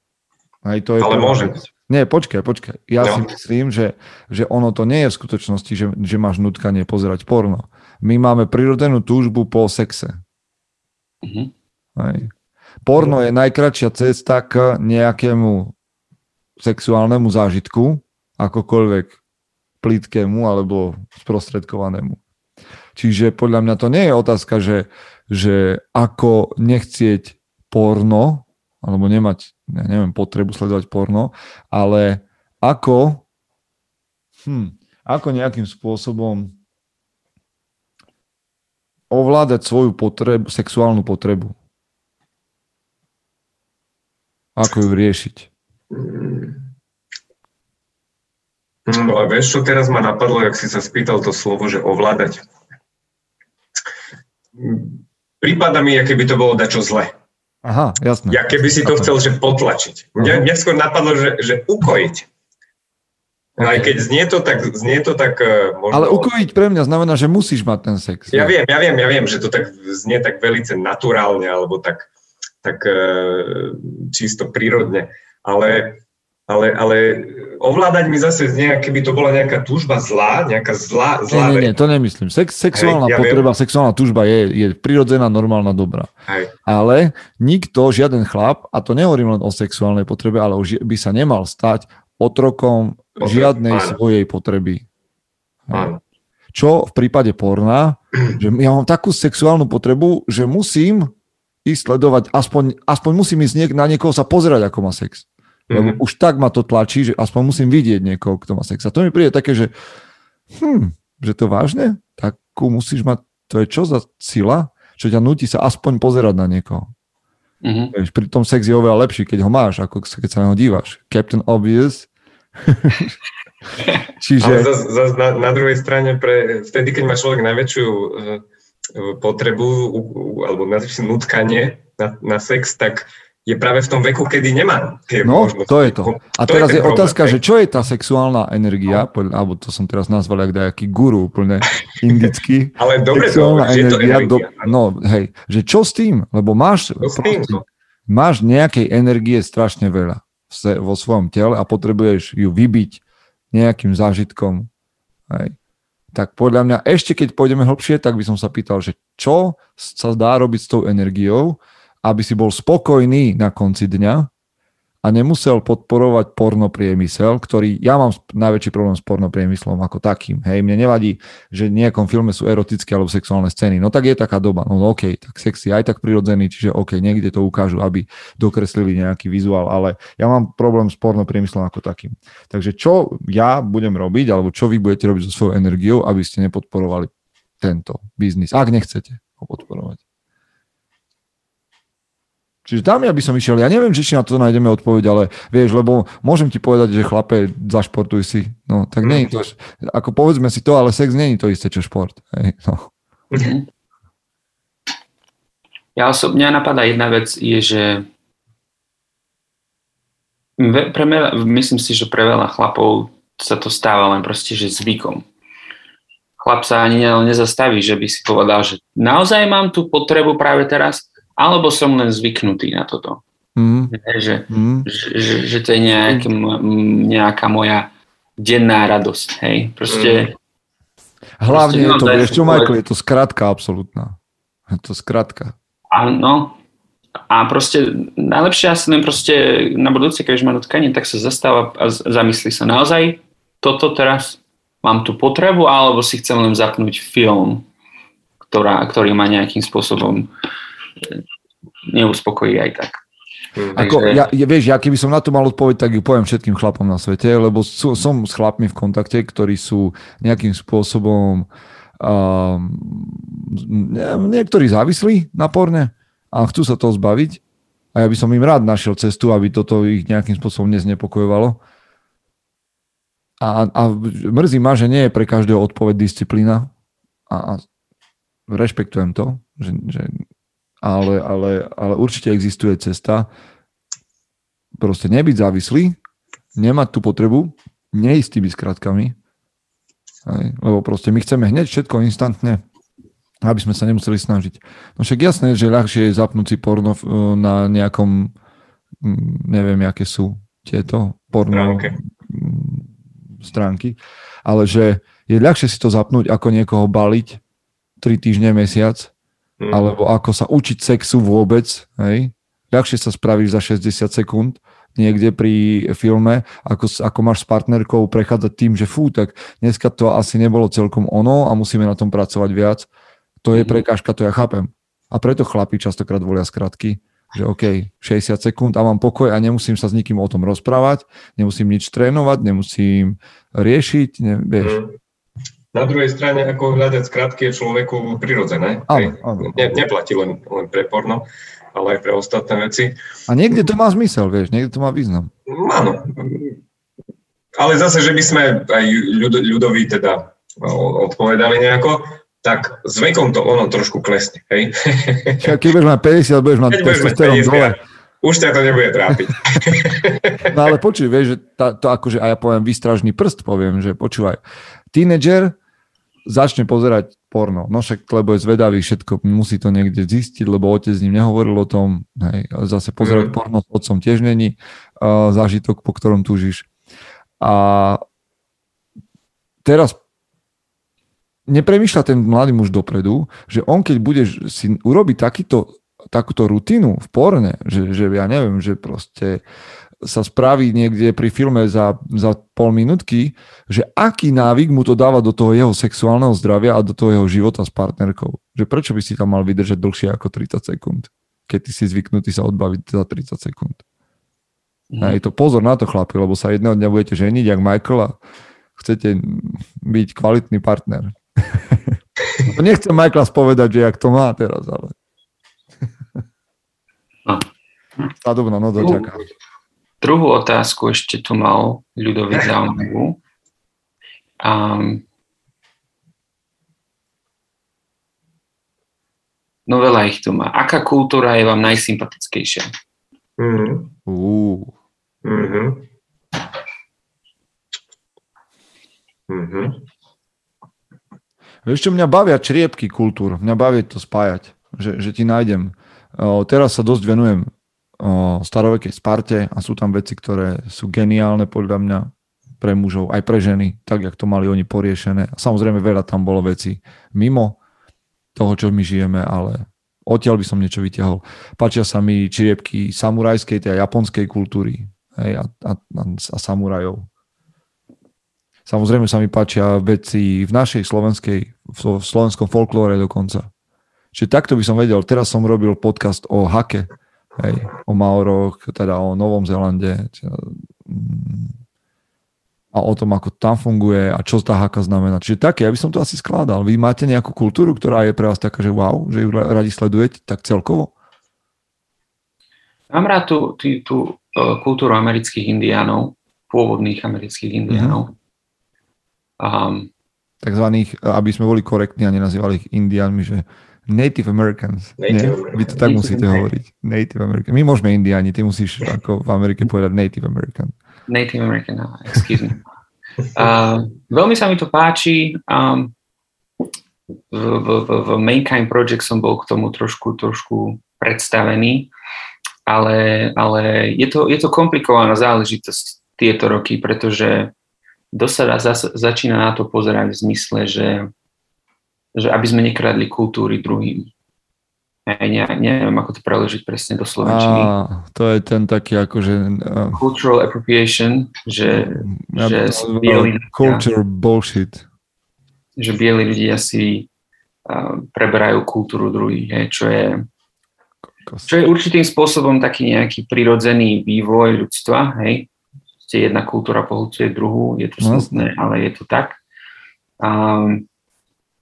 Speaker 1: Aj to je
Speaker 2: Ale môže.
Speaker 1: Nie, počkaj, počkaj. Ja no. si myslím, že, že ono to nie je v skutočnosti, že, že máš nutkanie pozerať porno. My máme prirodzenú túžbu po sexe. Uh-huh. Hej. Porno je najkračšia cesta k nejakému sexuálnemu zážitku, akokoľvek plítkému alebo sprostredkovanému. Čiže podľa mňa to nie je otázka, že, že ako nechcieť porno, alebo nemať, ja neviem, potrebu sledovať porno, ale ako, hm, ako nejakým spôsobom ovládať svoju potrebu, sexuálnu potrebu. Ako ju riešiť?
Speaker 2: No a vieš, čo teraz ma napadlo, jak si sa spýtal to slovo, že ovládať. Prípada mi, aké by to bolo dačo zle.
Speaker 1: Aha, jasné.
Speaker 2: Ja keby si to chcel, že potlačiť. Mňa, mňa skôr napadlo, že, že ukojiť. No aj keď znie to tak, znie to tak uh,
Speaker 1: možno... Ale ukojiť pre mňa znamená, že musíš mať ten sex.
Speaker 2: Ja viem, ja viem, ja viem, že to tak znie tak velice naturálne, alebo tak, tak uh, čisto prírodne. Ale, ale, ale ovládať mi zase znie, keby to bola nejaká túžba zlá, nejaká zlá, zlá
Speaker 1: Nie, nie, nie, to nemyslím. Sex, sexuálna Hej, ja potreba, viem. sexuálna túžba je, je prirodzená, normálna, dobrá.
Speaker 2: Hej.
Speaker 1: Ale nikto, žiaden chlap, a to nehovorím len o sexuálnej potrebe, ale by sa nemal stať otrokom žiadnej áno. svojej potreby.
Speaker 2: Áno.
Speaker 1: Čo v prípade porna, že ja mám takú sexuálnu potrebu, že musím ísť sledovať, aspoň, aspoň musím ísť niek- na niekoho sa pozerať, ako má sex. Lebo mm-hmm. už tak ma to tlačí, že aspoň musím vidieť niekoho, kto má sex. A to mi príde také, že hm, že to vážne? Takú musíš mať, to je čo za sila, čo ťa nutí sa aspoň pozerať na niekoho. Mm-hmm. Pri tom sex je oveľa lepší, keď ho máš, ako keď sa na neho dívaš. Captain Obvious
Speaker 2: Čiže... Ale zase zas na, na druhej strane, pre, vtedy, keď má človek najväčšiu uh, potrebu uh, alebo najväčšie nutkanie na, na sex, tak je práve v tom veku, kedy nemá
Speaker 1: tie No, možnosti. to je to. A to teraz je, je otázka, že čo je tá sexuálna energia, no. alebo to som teraz nazval ako nejaký guru úplne indický.
Speaker 2: Ale dobre
Speaker 1: sexuálna to, energia, to energia. Do, no hej, že čo s tým? Lebo máš,
Speaker 2: tým, no.
Speaker 1: máš nejakej energie strašne veľa vo svojom tele a potrebuješ ju vybiť nejakým zážitkom. Hej. Tak podľa mňa ešte keď pôjdeme hlbšie, tak by som sa pýtal, že čo sa dá robiť s tou energiou, aby si bol spokojný na konci dňa a nemusel podporovať porno priemysel, ktorý, ja mám najväčší problém s porno priemyslom ako takým. Hej, mne nevadí, že v nejakom filme sú erotické alebo sexuálne scény. No tak je taká doba. No OK, tak sex je aj tak prirodzený, čiže OK, niekde to ukážu, aby dokreslili nejaký vizuál, ale ja mám problém s porno priemyslom ako takým. Takže čo ja budem robiť, alebo čo vy budete robiť so svojou energiou, aby ste nepodporovali tento biznis, ak nechcete ho podporovať. Čiže tam ja by som išiel, ja neviem, či na to nájdeme odpoveď, ale vieš, lebo môžem ti povedať, že chlape, zašportuj si. No, tak nie je to, ako povedzme si to, ale sex nie je to isté, čo šport. Hej, no.
Speaker 3: Ja osobne napadá jedna vec, je, že pre mňa, myslím si, že pre veľa chlapov sa to stáva len proste, že zvykom. Chlap sa ani nezastaví, že by si povedal, že naozaj mám tú potrebu práve teraz, alebo som len zvyknutý na toto. Mm. Že, mm. Že, že, že to je nejaký, nejaká moja denná radosť. Hej? Proste, mm.
Speaker 1: Hlavne proste, je to, vieš čo, Michael, je to skratka absolútna. Je to skratka.
Speaker 3: Áno. A proste najlepšie asi len proste na budúce, keď už má dotkanie, tak sa zastáva a zamyslí sa naozaj toto teraz mám tú potrebu, alebo si chcem len zapnúť film, ktorá, ktorý ma nejakým spôsobom neuspokojí aj tak.
Speaker 1: Hmm. Ako, ja, ja, vieš, ja keby som na to mal odpoveď, tak ju poviem všetkým chlapom na svete, lebo sú, som s chlapmi v kontakte, ktorí sú nejakým spôsobom um, niektorí závislí na porne a chcú sa toho zbaviť a ja by som im rád našiel cestu, aby toto ich nejakým spôsobom neznepokojovalo. A, a mrzí ma, že nie je pre každého odpoveď disciplína a, a rešpektujem to, že, že ale, ale, ale určite existuje cesta. Proste nebyť závislý, nemať tú potrebu, neísť tými skratkami, hej, lebo proste my chceme hneď všetko instantne, aby sme sa nemuseli snažiť. No však jasné, že ľahšie je zapnúť si porno na nejakom, mm, neviem, aké sú tieto porno stránky, stránky. Ale že je ľahšie si to zapnúť, ako niekoho baliť 3 týždne, mesiac mm. alebo ako sa učiť sexu vôbec, hej. Ľahšie sa spravíš za 60 sekúnd niekde pri filme, ako, ako máš s partnerkou prechádzať tým, že fú, tak dneska to asi nebolo celkom ono a musíme na tom pracovať viac. To je mm. prekážka, to ja chápem. A preto chlapí častokrát volia skratky, že OK, 60 sekúnd a mám pokoj a nemusím sa s nikým o tom rozprávať, nemusím nič trénovať, nemusím riešiť, ne, vieš.
Speaker 2: Na druhej strane, ako hľadať skratky je človeku prirodzené.
Speaker 1: Áno, áno.
Speaker 2: Ne, neplatí len, len pre porno, ale aj pre ostatné veci.
Speaker 1: A niekde to má zmysel, vieš, niekde to má význam.
Speaker 2: Áno. Ale zase, že by sme aj ľud, ľudoví teda odpovedali nejako, tak s vekom to ono trošku klesne, hej?
Speaker 1: Keď budeš mať 50, budeš mať testosterón dole.
Speaker 2: Už ťa to nebude trápiť.
Speaker 1: No ale počuj, vieš, že tá, to akože, a ja poviem výstražný prst, poviem, že počúvaj, tínedžer začne pozerať porno. No však, lebo je zvedavý, všetko musí to niekde zistiť, lebo otec s ním nehovoril o tom. Hej, zase pozerať mm. porno s otcom tiež není uh, zážitok, po ktorom túžiš. A teraz nepremýšľa ten mladý muž dopredu, že on keď bude si urobiť takýto, takúto rutinu v porne, že, že ja neviem, že proste sa spraví niekde pri filme za, za pol minútky, že aký návyk mu to dáva do toho jeho sexuálneho zdravia a do toho jeho života s partnerkou. Že prečo by si tam mal vydržať dlhšie ako 30 sekúnd, keď ty si zvyknutý sa odbaviť za 30 sekúnd. Mm. A je to pozor na to, chlapi, lebo sa jedného dňa budete ženiť, jak Michael a chcete byť kvalitný partner. Nechcem Michaela spovedať, že jak to má teraz, ale... Sadobná noc čaká.
Speaker 3: Druhú otázku ešte tu mal ľudový zaujímavú. Um, no veľa ich tu má. Aká kultúra je vám najsympatickejšia? Mm-hmm. Uh. Mm-hmm.
Speaker 1: Mm-hmm. Vieš čo, mňa bavia čriepky kultúr, mňa baví to spájať, že, že ti nájdem. O, teraz sa dosť venujem starovekej Sparte a sú tam veci, ktoré sú geniálne podľa mňa pre mužov, aj pre ženy, tak, jak to mali oni poriešené. Samozrejme, veľa tam bolo veci mimo toho, čo my žijeme, ale Odtiaľ by som niečo vyťahol. Páčia sa mi čiriepky samurajskej, tej japonskej kultúry hej, a, a, a samurajov. Samozrejme sa mi páčia veci v našej slovenskej, v slovenskom folklóre dokonca. Čiže takto by som vedel. Teraz som robil podcast o hake, hej, o Maoroch, teda o Novom Zélande a o tom, ako tam funguje a čo tá haka znamená. Čiže také, ja by som to asi skladal. Vy máte nejakú kultúru, ktorá je pre vás taká, že wow, že ju radi sledujete tak celkovo?
Speaker 3: Mám rád tú, tú, tú uh, kultúru amerických indiánov, pôvodných amerických indiánov.
Speaker 1: Um, Takzvaných, aby sme boli korektní a nenazývali ich indiánmi, že Native Americans. Native Nie? Vy to tak Native musíte American. hovoriť. Native American. My môžeme indiáni, ty musíš ako v Amerike povedať Native American.
Speaker 3: Native American, no, excuse me. Uh, veľmi sa mi to páči. Um, v, v, v, v Mankind Project som bol k tomu trošku, trošku predstavený, ale, ale je, to, je to komplikovaná záležitosť tieto roky, pretože dosada začína na to pozerať v zmysle, že, že aby sme nekradli kultúry druhým. Ja ne, neviem, ako to preložiť presne do slovenčiny.
Speaker 1: Á, to je ten taký akože...
Speaker 3: Uh, Cultural appropriation, že, ja že
Speaker 1: to bieli ľudia, Culture bullshit.
Speaker 3: Že bieli ľudia si uh, preberajú kultúru druhých, hej, čo je čo je určitým spôsobom taký nejaký prirodzený vývoj ľudstva, hej, jedna kultúra pohľcuje druhú, je to no, smutné, ale je to tak. Um,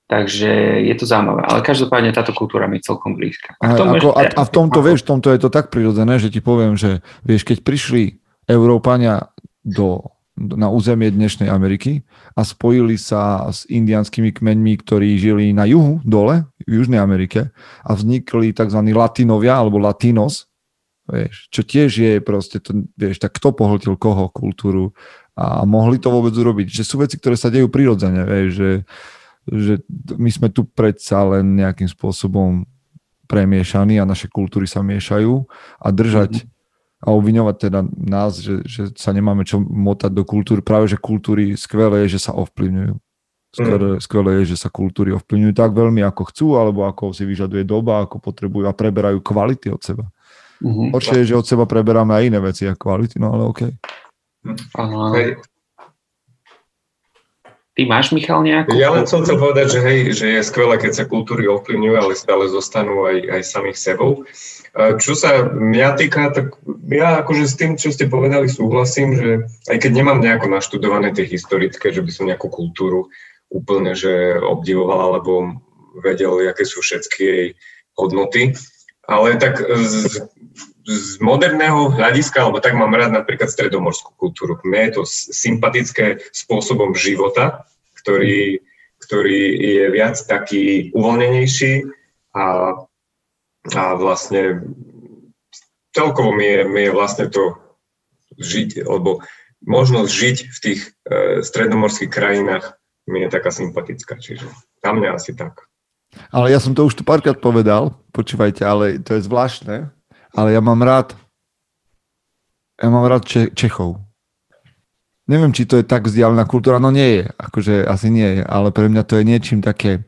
Speaker 3: takže je to zaujímavé. Ale každopádne táto kultúra mi je celkom blízka.
Speaker 1: A, ako, a, a v tomto, vieš, v tomto je to tak prirodzené, že ti poviem, že vieš, keď prišli Európania do, na územie dnešnej Ameriky a spojili sa s indianskými kmeňmi, ktorí žili na juhu, dole, v Južnej Amerike a vznikli tzv. latinovia alebo latinos, Vieš, čo tiež je proste, to, vieš, tak kto pohltil koho kultúru a mohli to vôbec urobiť. Že sú veci, ktoré sa dejú prirodzene, vieš, že, že my sme tu predsa len nejakým spôsobom premiešaní a naše kultúry sa miešajú a držať mm-hmm. a obviňovať teda nás, že, že sa nemáme čo motať do kultúry. Práve, že kultúry skvelé je, že sa ovplyvňujú. Skvelé, mm. skvelé je, že sa kultúry ovplyvňujú tak veľmi, ako chcú, alebo ako si vyžaduje doba, ako potrebujú a preberajú kvality od seba. Mm-hmm. Horšie je, že od seba preberáme aj iné veci ako kvality, no ale OK.
Speaker 3: Áno. Ty máš, Michal, nejakú?
Speaker 2: Ja len som chcel povedať, že, hej, že je skvelé, keď sa kultúry ovplyvňujú, ale stále zostanú aj, aj samých sebou. Čo sa mňa týka, tak ja akože s tým, čo ste povedali, súhlasím, že aj keď nemám nejako naštudované tie historické, že by som nejakú kultúru úplne že obdivoval alebo vedel, aké sú všetky jej hodnoty, ale tak z, z moderného hľadiska, alebo tak mám rád napríklad stredomorskú kultúru. Mne je to sympatické spôsobom života, ktorý, ktorý je viac taký uvoľnenejší a, a vlastne celkovo mi je, mi je vlastne to žiť, alebo možnosť žiť v tých e, stredomorských krajinách mi je taká sympatická, čiže tam mňa asi tak.
Speaker 1: Ale ja som to už tu párkrát povedal, počúvajte, ale to je zvláštne, ale ja mám rád ja mám rád Če- Čechov. Neviem, či to je tak vzdialená kultúra, no nie je, akože asi nie je, ale pre mňa to je niečím také...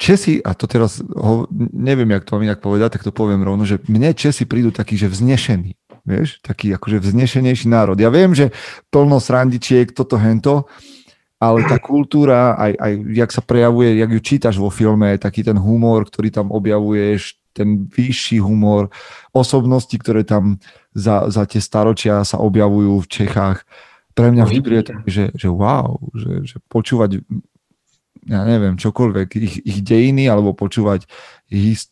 Speaker 1: Česi, a to teraz ho, neviem, jak to mám inak povedať, tak to poviem rovno, že mne Česi prídu takí, že vznešení, vieš, taký akože vznešenejší národ. Ja viem, že plno srandičiek, toto, hento, ale tá kultúra, aj, aj jak sa prejavuje, jak ju čítaš vo filme, taký ten humor, ktorý tam objavuješ, ten vyšší humor, osobnosti, ktoré tam za, za tie staročia sa objavujú v Čechách. Pre mňa vždy príde tak, že, že wow, že, že počúvať ja neviem, čokoľvek, ich, ich dejiny, alebo počúvať, his,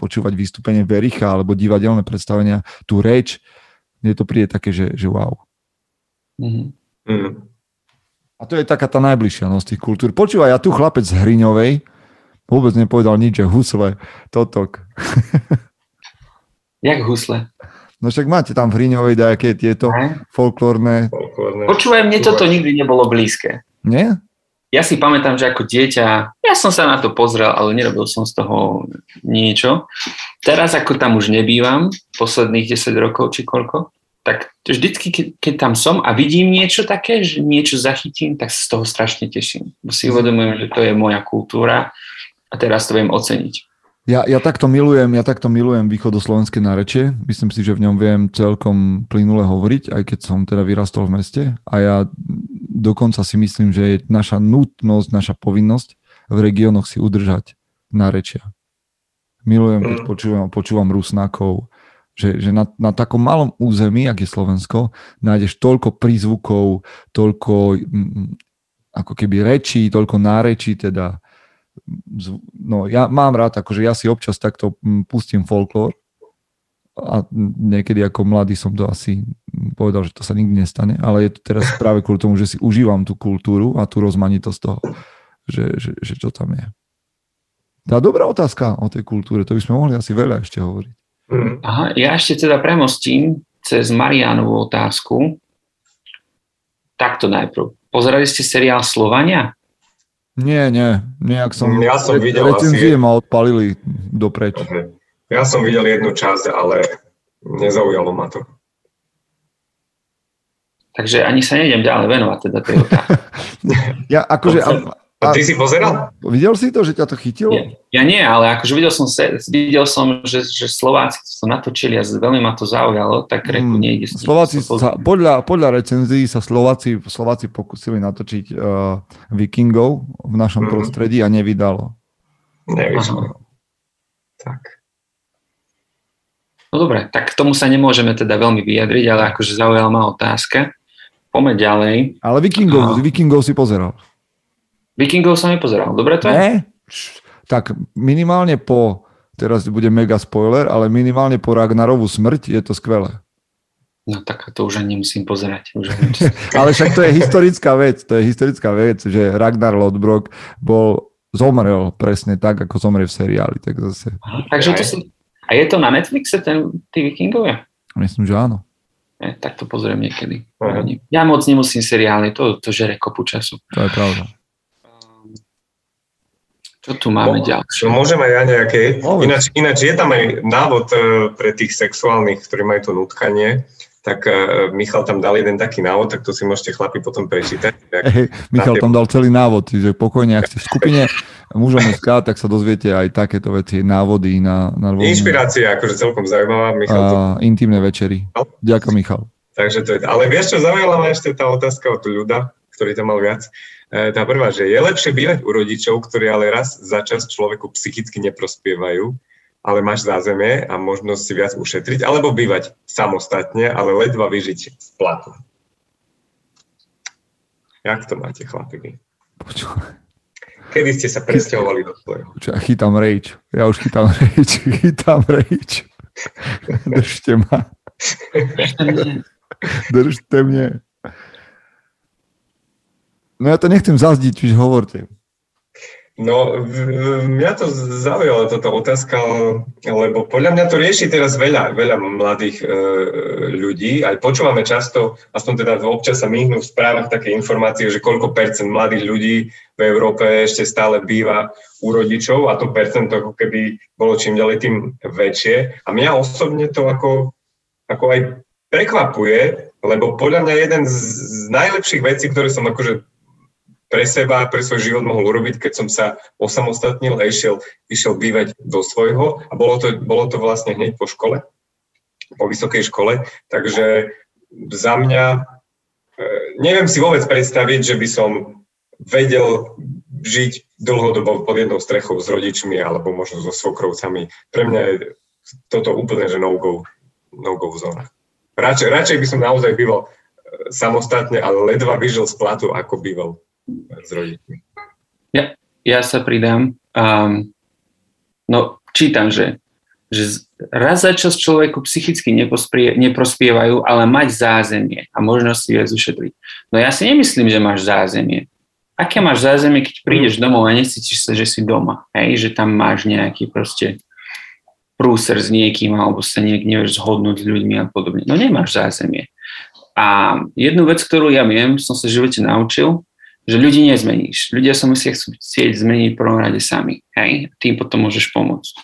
Speaker 1: počúvať vystúpenie Vericha, alebo divadelné predstavenia, tú reč, mne to príde také, že, že wow. Mm-hmm. Mm. A to je taká tá najbližšia no, z tých kultúr. Počúvaj, ja tu chlapec z Hriňovej, vôbec nepovedal nič, že husle, totok.
Speaker 3: Jak husle?
Speaker 1: No však máte tam v Hriňovej dajaké tieto folklórne. folklórne.
Speaker 3: Počúvaj, mne toto nikdy nebolo blízke.
Speaker 1: Nie?
Speaker 3: Ja si pamätám, že ako dieťa, ja som sa na to pozrel, ale nerobil som z toho niečo. Teraz, ako tam už nebývam, posledných 10 rokov či koľko, tak vždycky, keď, keď tam som a vidím niečo také, že niečo zachytím, tak sa z toho strašne teším. Bo si uvedomujem, že to je moja kultúra a teraz to viem oceniť.
Speaker 1: Ja, ja, takto milujem, ja takto milujem východoslovenské nárečie. Myslím si, že v ňom viem celkom plynule hovoriť, aj keď som teda vyrastol v meste. A ja dokonca si myslím, že je naša nutnosť, naša povinnosť v regiónoch si udržať nárečia. Milujem, keď mm. počúvam, počúvam Rusnákov, že, že na, na takom malom území, ak je Slovensko, nájdeš toľko prízvukov, toľko mm, ako keby rečí, toľko nárečí, teda no ja mám rád, akože ja si občas takto mm, pustím folklór a niekedy ako mladý som to asi povedal, že to sa nikdy nestane, ale je to teraz práve kvôli tomu, že si užívam tú kultúru a tú rozmanitosť toho, že, že, že čo tam je. Tá dobrá otázka o tej kultúre, to by sme mohli asi veľa ešte hovoriť.
Speaker 3: Mm. Aha, ja ešte teda premostím cez Marianovú otázku. Takto najprv. Pozerali ste seriál Slovania?
Speaker 1: Nie, nie. Nejak som...
Speaker 2: Ja som videl
Speaker 1: recenzie asi... ma odpalili dopreč.
Speaker 2: Ja som videl jednu časť, ale nezaujalo ma to.
Speaker 3: Takže ani sa nejdem ďalej venovať teda tej otázky.
Speaker 1: ja akože... A,
Speaker 2: a ty si pozeral?
Speaker 1: Videl si to, že ťa to chytilo?
Speaker 3: Ja, ja nie, ale akože videl som, videl som že, že Slováci to natočili a veľmi ma to zaujalo, tak reku mm, nejde.
Speaker 1: Slováci sa, podľa, podľa recenzií sa Slováci, Slováci pokúsili natočiť uh, Vikingov v našom mm. prostredí a nevydalo.
Speaker 2: Nevyšlo. Tak.
Speaker 3: No dobre, tak k tomu sa nemôžeme teda veľmi vyjadriť, ale akože zaujala ma otázka. Poďme ďalej.
Speaker 1: Ale Vikingov, a... Vikingov si pozeral.
Speaker 3: Vikingov som nepozeral. Dobre to?
Speaker 1: Ne? Tak minimálne po, teraz bude mega spoiler, ale minimálne po Ragnarovú smrť je to skvelé.
Speaker 3: No tak to už ani nemusím pozerať. Už
Speaker 1: ale však to je historická vec, to je historická vec, že Ragnar Lodbrok bol, zomrel presne tak, ako zomrie v seriáli. Tak zase.
Speaker 3: Aha, takže to si... A je to na Netflixe, ten, tí vikingovia?
Speaker 1: Myslím, že áno.
Speaker 3: Ne, tak to pozriem niekedy. Uh-huh. Ja moc nemusím seriály, to, to žere kopu času.
Speaker 1: To je pravda.
Speaker 3: Čo tu máme Mo, ďalšie?
Speaker 2: No, môžem aj ja nejaké. Ináč, ináč je tam aj návod uh, pre tých sexuálnych, ktorí majú to nutkanie, tak uh, Michal tam dal jeden taký návod, tak to si môžete chlapi potom prečítať.
Speaker 1: Hey, Michal tam dal celý návod, že pokojne, ak ste v skupine mužom SK, tak sa dozviete aj takéto veci, návody na... na
Speaker 2: rôzne... Inšpirácia, akože celkom zaujímavá, Michal.
Speaker 1: To... intimné večery.
Speaker 2: No.
Speaker 1: Ďakujem, Michal.
Speaker 2: Takže to je... Ale vieš, čo zaujala ma ešte tá otázka od ľuda, ktorý tam mal viac. E, tá prvá, že je lepšie bývať u rodičov, ktorí ale raz za čas človeku psychicky neprospievajú, ale máš zázemie a možnosť si viac ušetriť, alebo bývať samostatne, ale ledva vyžiť z platu. Jak to máte, chlapi? Kedy ste sa presťahovali do svojho?
Speaker 1: Ja chytám rage. Ja už chytám rage. Chytám rage. Držte ma. Držte mne. No ja to nechcem zazdiť, čiže hovorte.
Speaker 2: No, mňa to zaujala táto otázka, lebo podľa mňa to rieši teraz veľa, veľa mladých e, ľudí. Aj počúvame často, aspoň teda občas sa myhnú v správach také informácie, že koľko percent mladých ľudí v Európe ešte stále býva u rodičov a to percento ako keby bolo čím ďalej tým väčšie. A mňa osobne to ako, ako aj prekvapuje, lebo podľa mňa jeden z najlepších vecí, ktoré som akože pre seba, pre svoj život mohol urobiť, keď som sa osamostatnil a išiel, išiel bývať do svojho a bolo to, bolo to vlastne hneď po škole, po vysokej škole, takže za mňa e, neviem si vôbec predstaviť, že by som vedel žiť dlhodobo pod jednou strechou s rodičmi alebo možno so svokrovcami. Pre mňa je toto úplne, že no-go, no-go zóna. Radšej, radšej by som naozaj býval e, samostatne, ale ledva vyžil z platu, ako býval s rodičmi.
Speaker 3: Ja, ja sa pridám. Um, no, čítam, že, že raz za čas človeku psychicky neprospievajú, ale mať zázemie a možnosť si viac ušetriť. No ja si nemyslím, že máš zázemie. Aké máš zázemie, keď prídeš domov a necítiš sa, že si doma? Hej? Že tam máš nejaký proste prúser s niekým alebo sa niek nevieš zhodnúť s ľuďmi a podobne. No nemáš zázemie. A jednu vec, ktorú ja viem, som sa v živote naučil, že ľudí nezmeníš. Ľudia sa musia chcieť zmeniť v prvom rade sami. Hej? Tým potom môžeš pomôcť.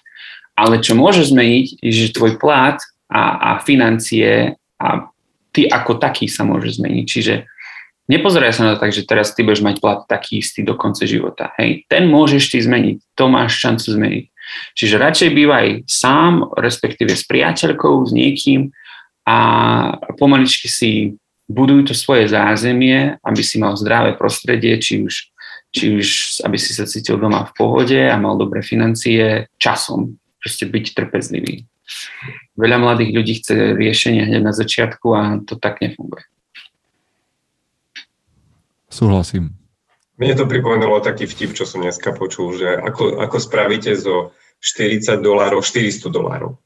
Speaker 3: Ale čo môžeš zmeniť, je, že tvoj plat a, a financie a ty ako taký sa môže zmeniť. Čiže nepozeraj sa na to tak, že teraz ty budeš mať plat taký istý do konca života. Hej? Ten môžeš ty zmeniť. To máš šancu zmeniť. Čiže radšej bývaj sám, respektíve s priateľkou, s niekým a pomaličky si buduj to svoje zázemie, aby si mal zdravé prostredie, či už, či už aby si sa cítil doma v pohode a mal dobré financie časom. Proste byť trpezlivý. Veľa mladých ľudí chce riešenie hneď na začiatku a to tak nefunguje.
Speaker 1: Súhlasím.
Speaker 2: Mne to pripomenulo taký vtip, čo som dneska počul, že ako, ako spravíte zo 40 dolárov 400 dolárov.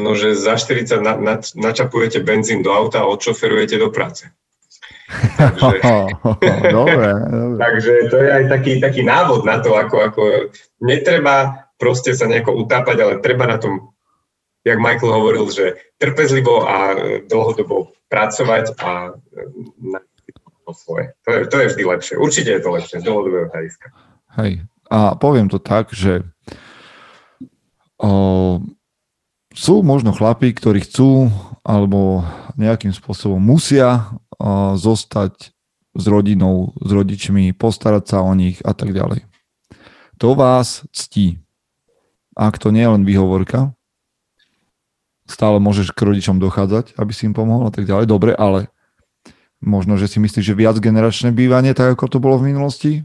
Speaker 2: No, že za 40 na, na, načapujete benzín do auta a odšoferujete do práce. Takže,
Speaker 1: dobre,
Speaker 2: dobre. takže to je aj taký, taký návod na to, ako, ako netreba proste sa nejako utápať, ale treba na tom, jak Michael hovoril, že trpezlivo a dlhodobo pracovať a na to svoje. To je, to je vždy lepšie. Určite je to lepšie z dlhodobého hľadiska.
Speaker 1: Hej. A poviem to tak, že o, sú možno chlapí, ktorí chcú alebo nejakým spôsobom musia zostať s rodinou, s rodičmi, postarať sa o nich a tak ďalej. To vás ctí. Ak to nie je len výhovorka, stále môžeš k rodičom dochádzať, aby si im pomohol a tak ďalej. Dobre, ale možno, že si myslíš, že viac generačné bývanie, tak ako to bolo v minulosti,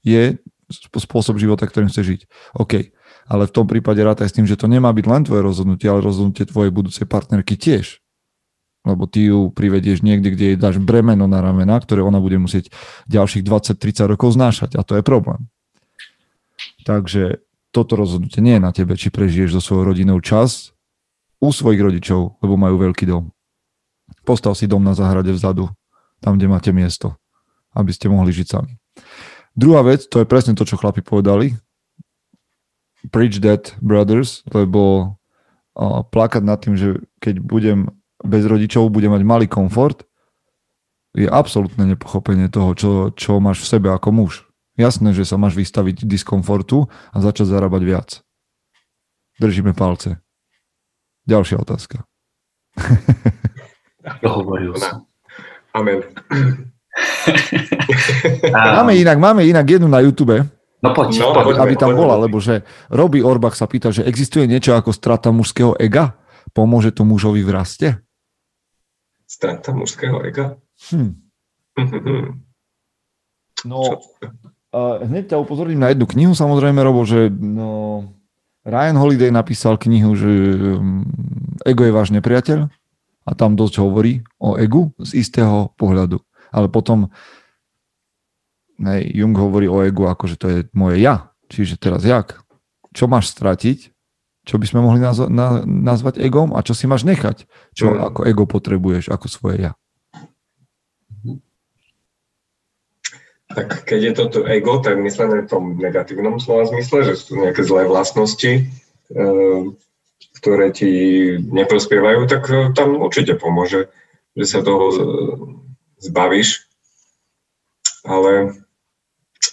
Speaker 1: je spôsob života, ktorým chce žiť. OK, ale v tom prípade rátaj s tým, že to nemá byť len tvoje rozhodnutie, ale rozhodnutie tvojej budúcej partnerky tiež. Lebo ty ju privedieš niekde, kde jej dáš bremeno na ramena, ktoré ona bude musieť ďalších 20-30 rokov znášať. A to je problém. Takže toto rozhodnutie nie je na tebe, či prežiješ so svojou rodinou čas u svojich rodičov, lebo majú veľký dom. Postav si dom na záhrade vzadu, tam, kde máte miesto, aby ste mohli žiť sami. Druhá vec, to je presne to, čo chlapi povedali. Preach that, brothers, lebo uh, plakať nad tým, že keď budem bez rodičov, budem mať malý komfort, je absolútne nepochopenie toho, čo, čo máš v sebe ako muž. Jasné, že sa máš vystaviť diskomfortu a začať zarábať viac. Držíme palce. Ďalšia otázka.
Speaker 3: Dohovoril som.
Speaker 2: Amen.
Speaker 1: máme inak, máme inak jednu na YouTube,
Speaker 3: No poď,
Speaker 1: no, poď aby tam bola, lebo že Roby Orbach sa pýta, že existuje niečo ako strata mužského ega? Pomôže to mužovi v raste?
Speaker 2: Strata mužského ega?
Speaker 1: Hm. no, uh, hneď ťa upozorním na jednu knihu, samozrejme, Robo, že no, Ryan Holiday napísal knihu, že um, ego je váš nepriateľ a tam dosť hovorí o egu z istého pohľadu. Ale potom hej, Jung hovorí o egu ako, že to je moje ja. Čiže teraz jak? Čo máš stratiť? Čo by sme mohli nazva- na- nazvať egom? A čo si máš nechať? Čo mm. ako ego potrebuješ, ako svoje ja?
Speaker 2: Tak keď je toto ego, tak myslené v tom negatívnom slova zmysle, že sú nejaké zlé vlastnosti, eh, ktoré ti neprospievajú, tak e, tam určite pomôže, že sa toho zbavíš. Ale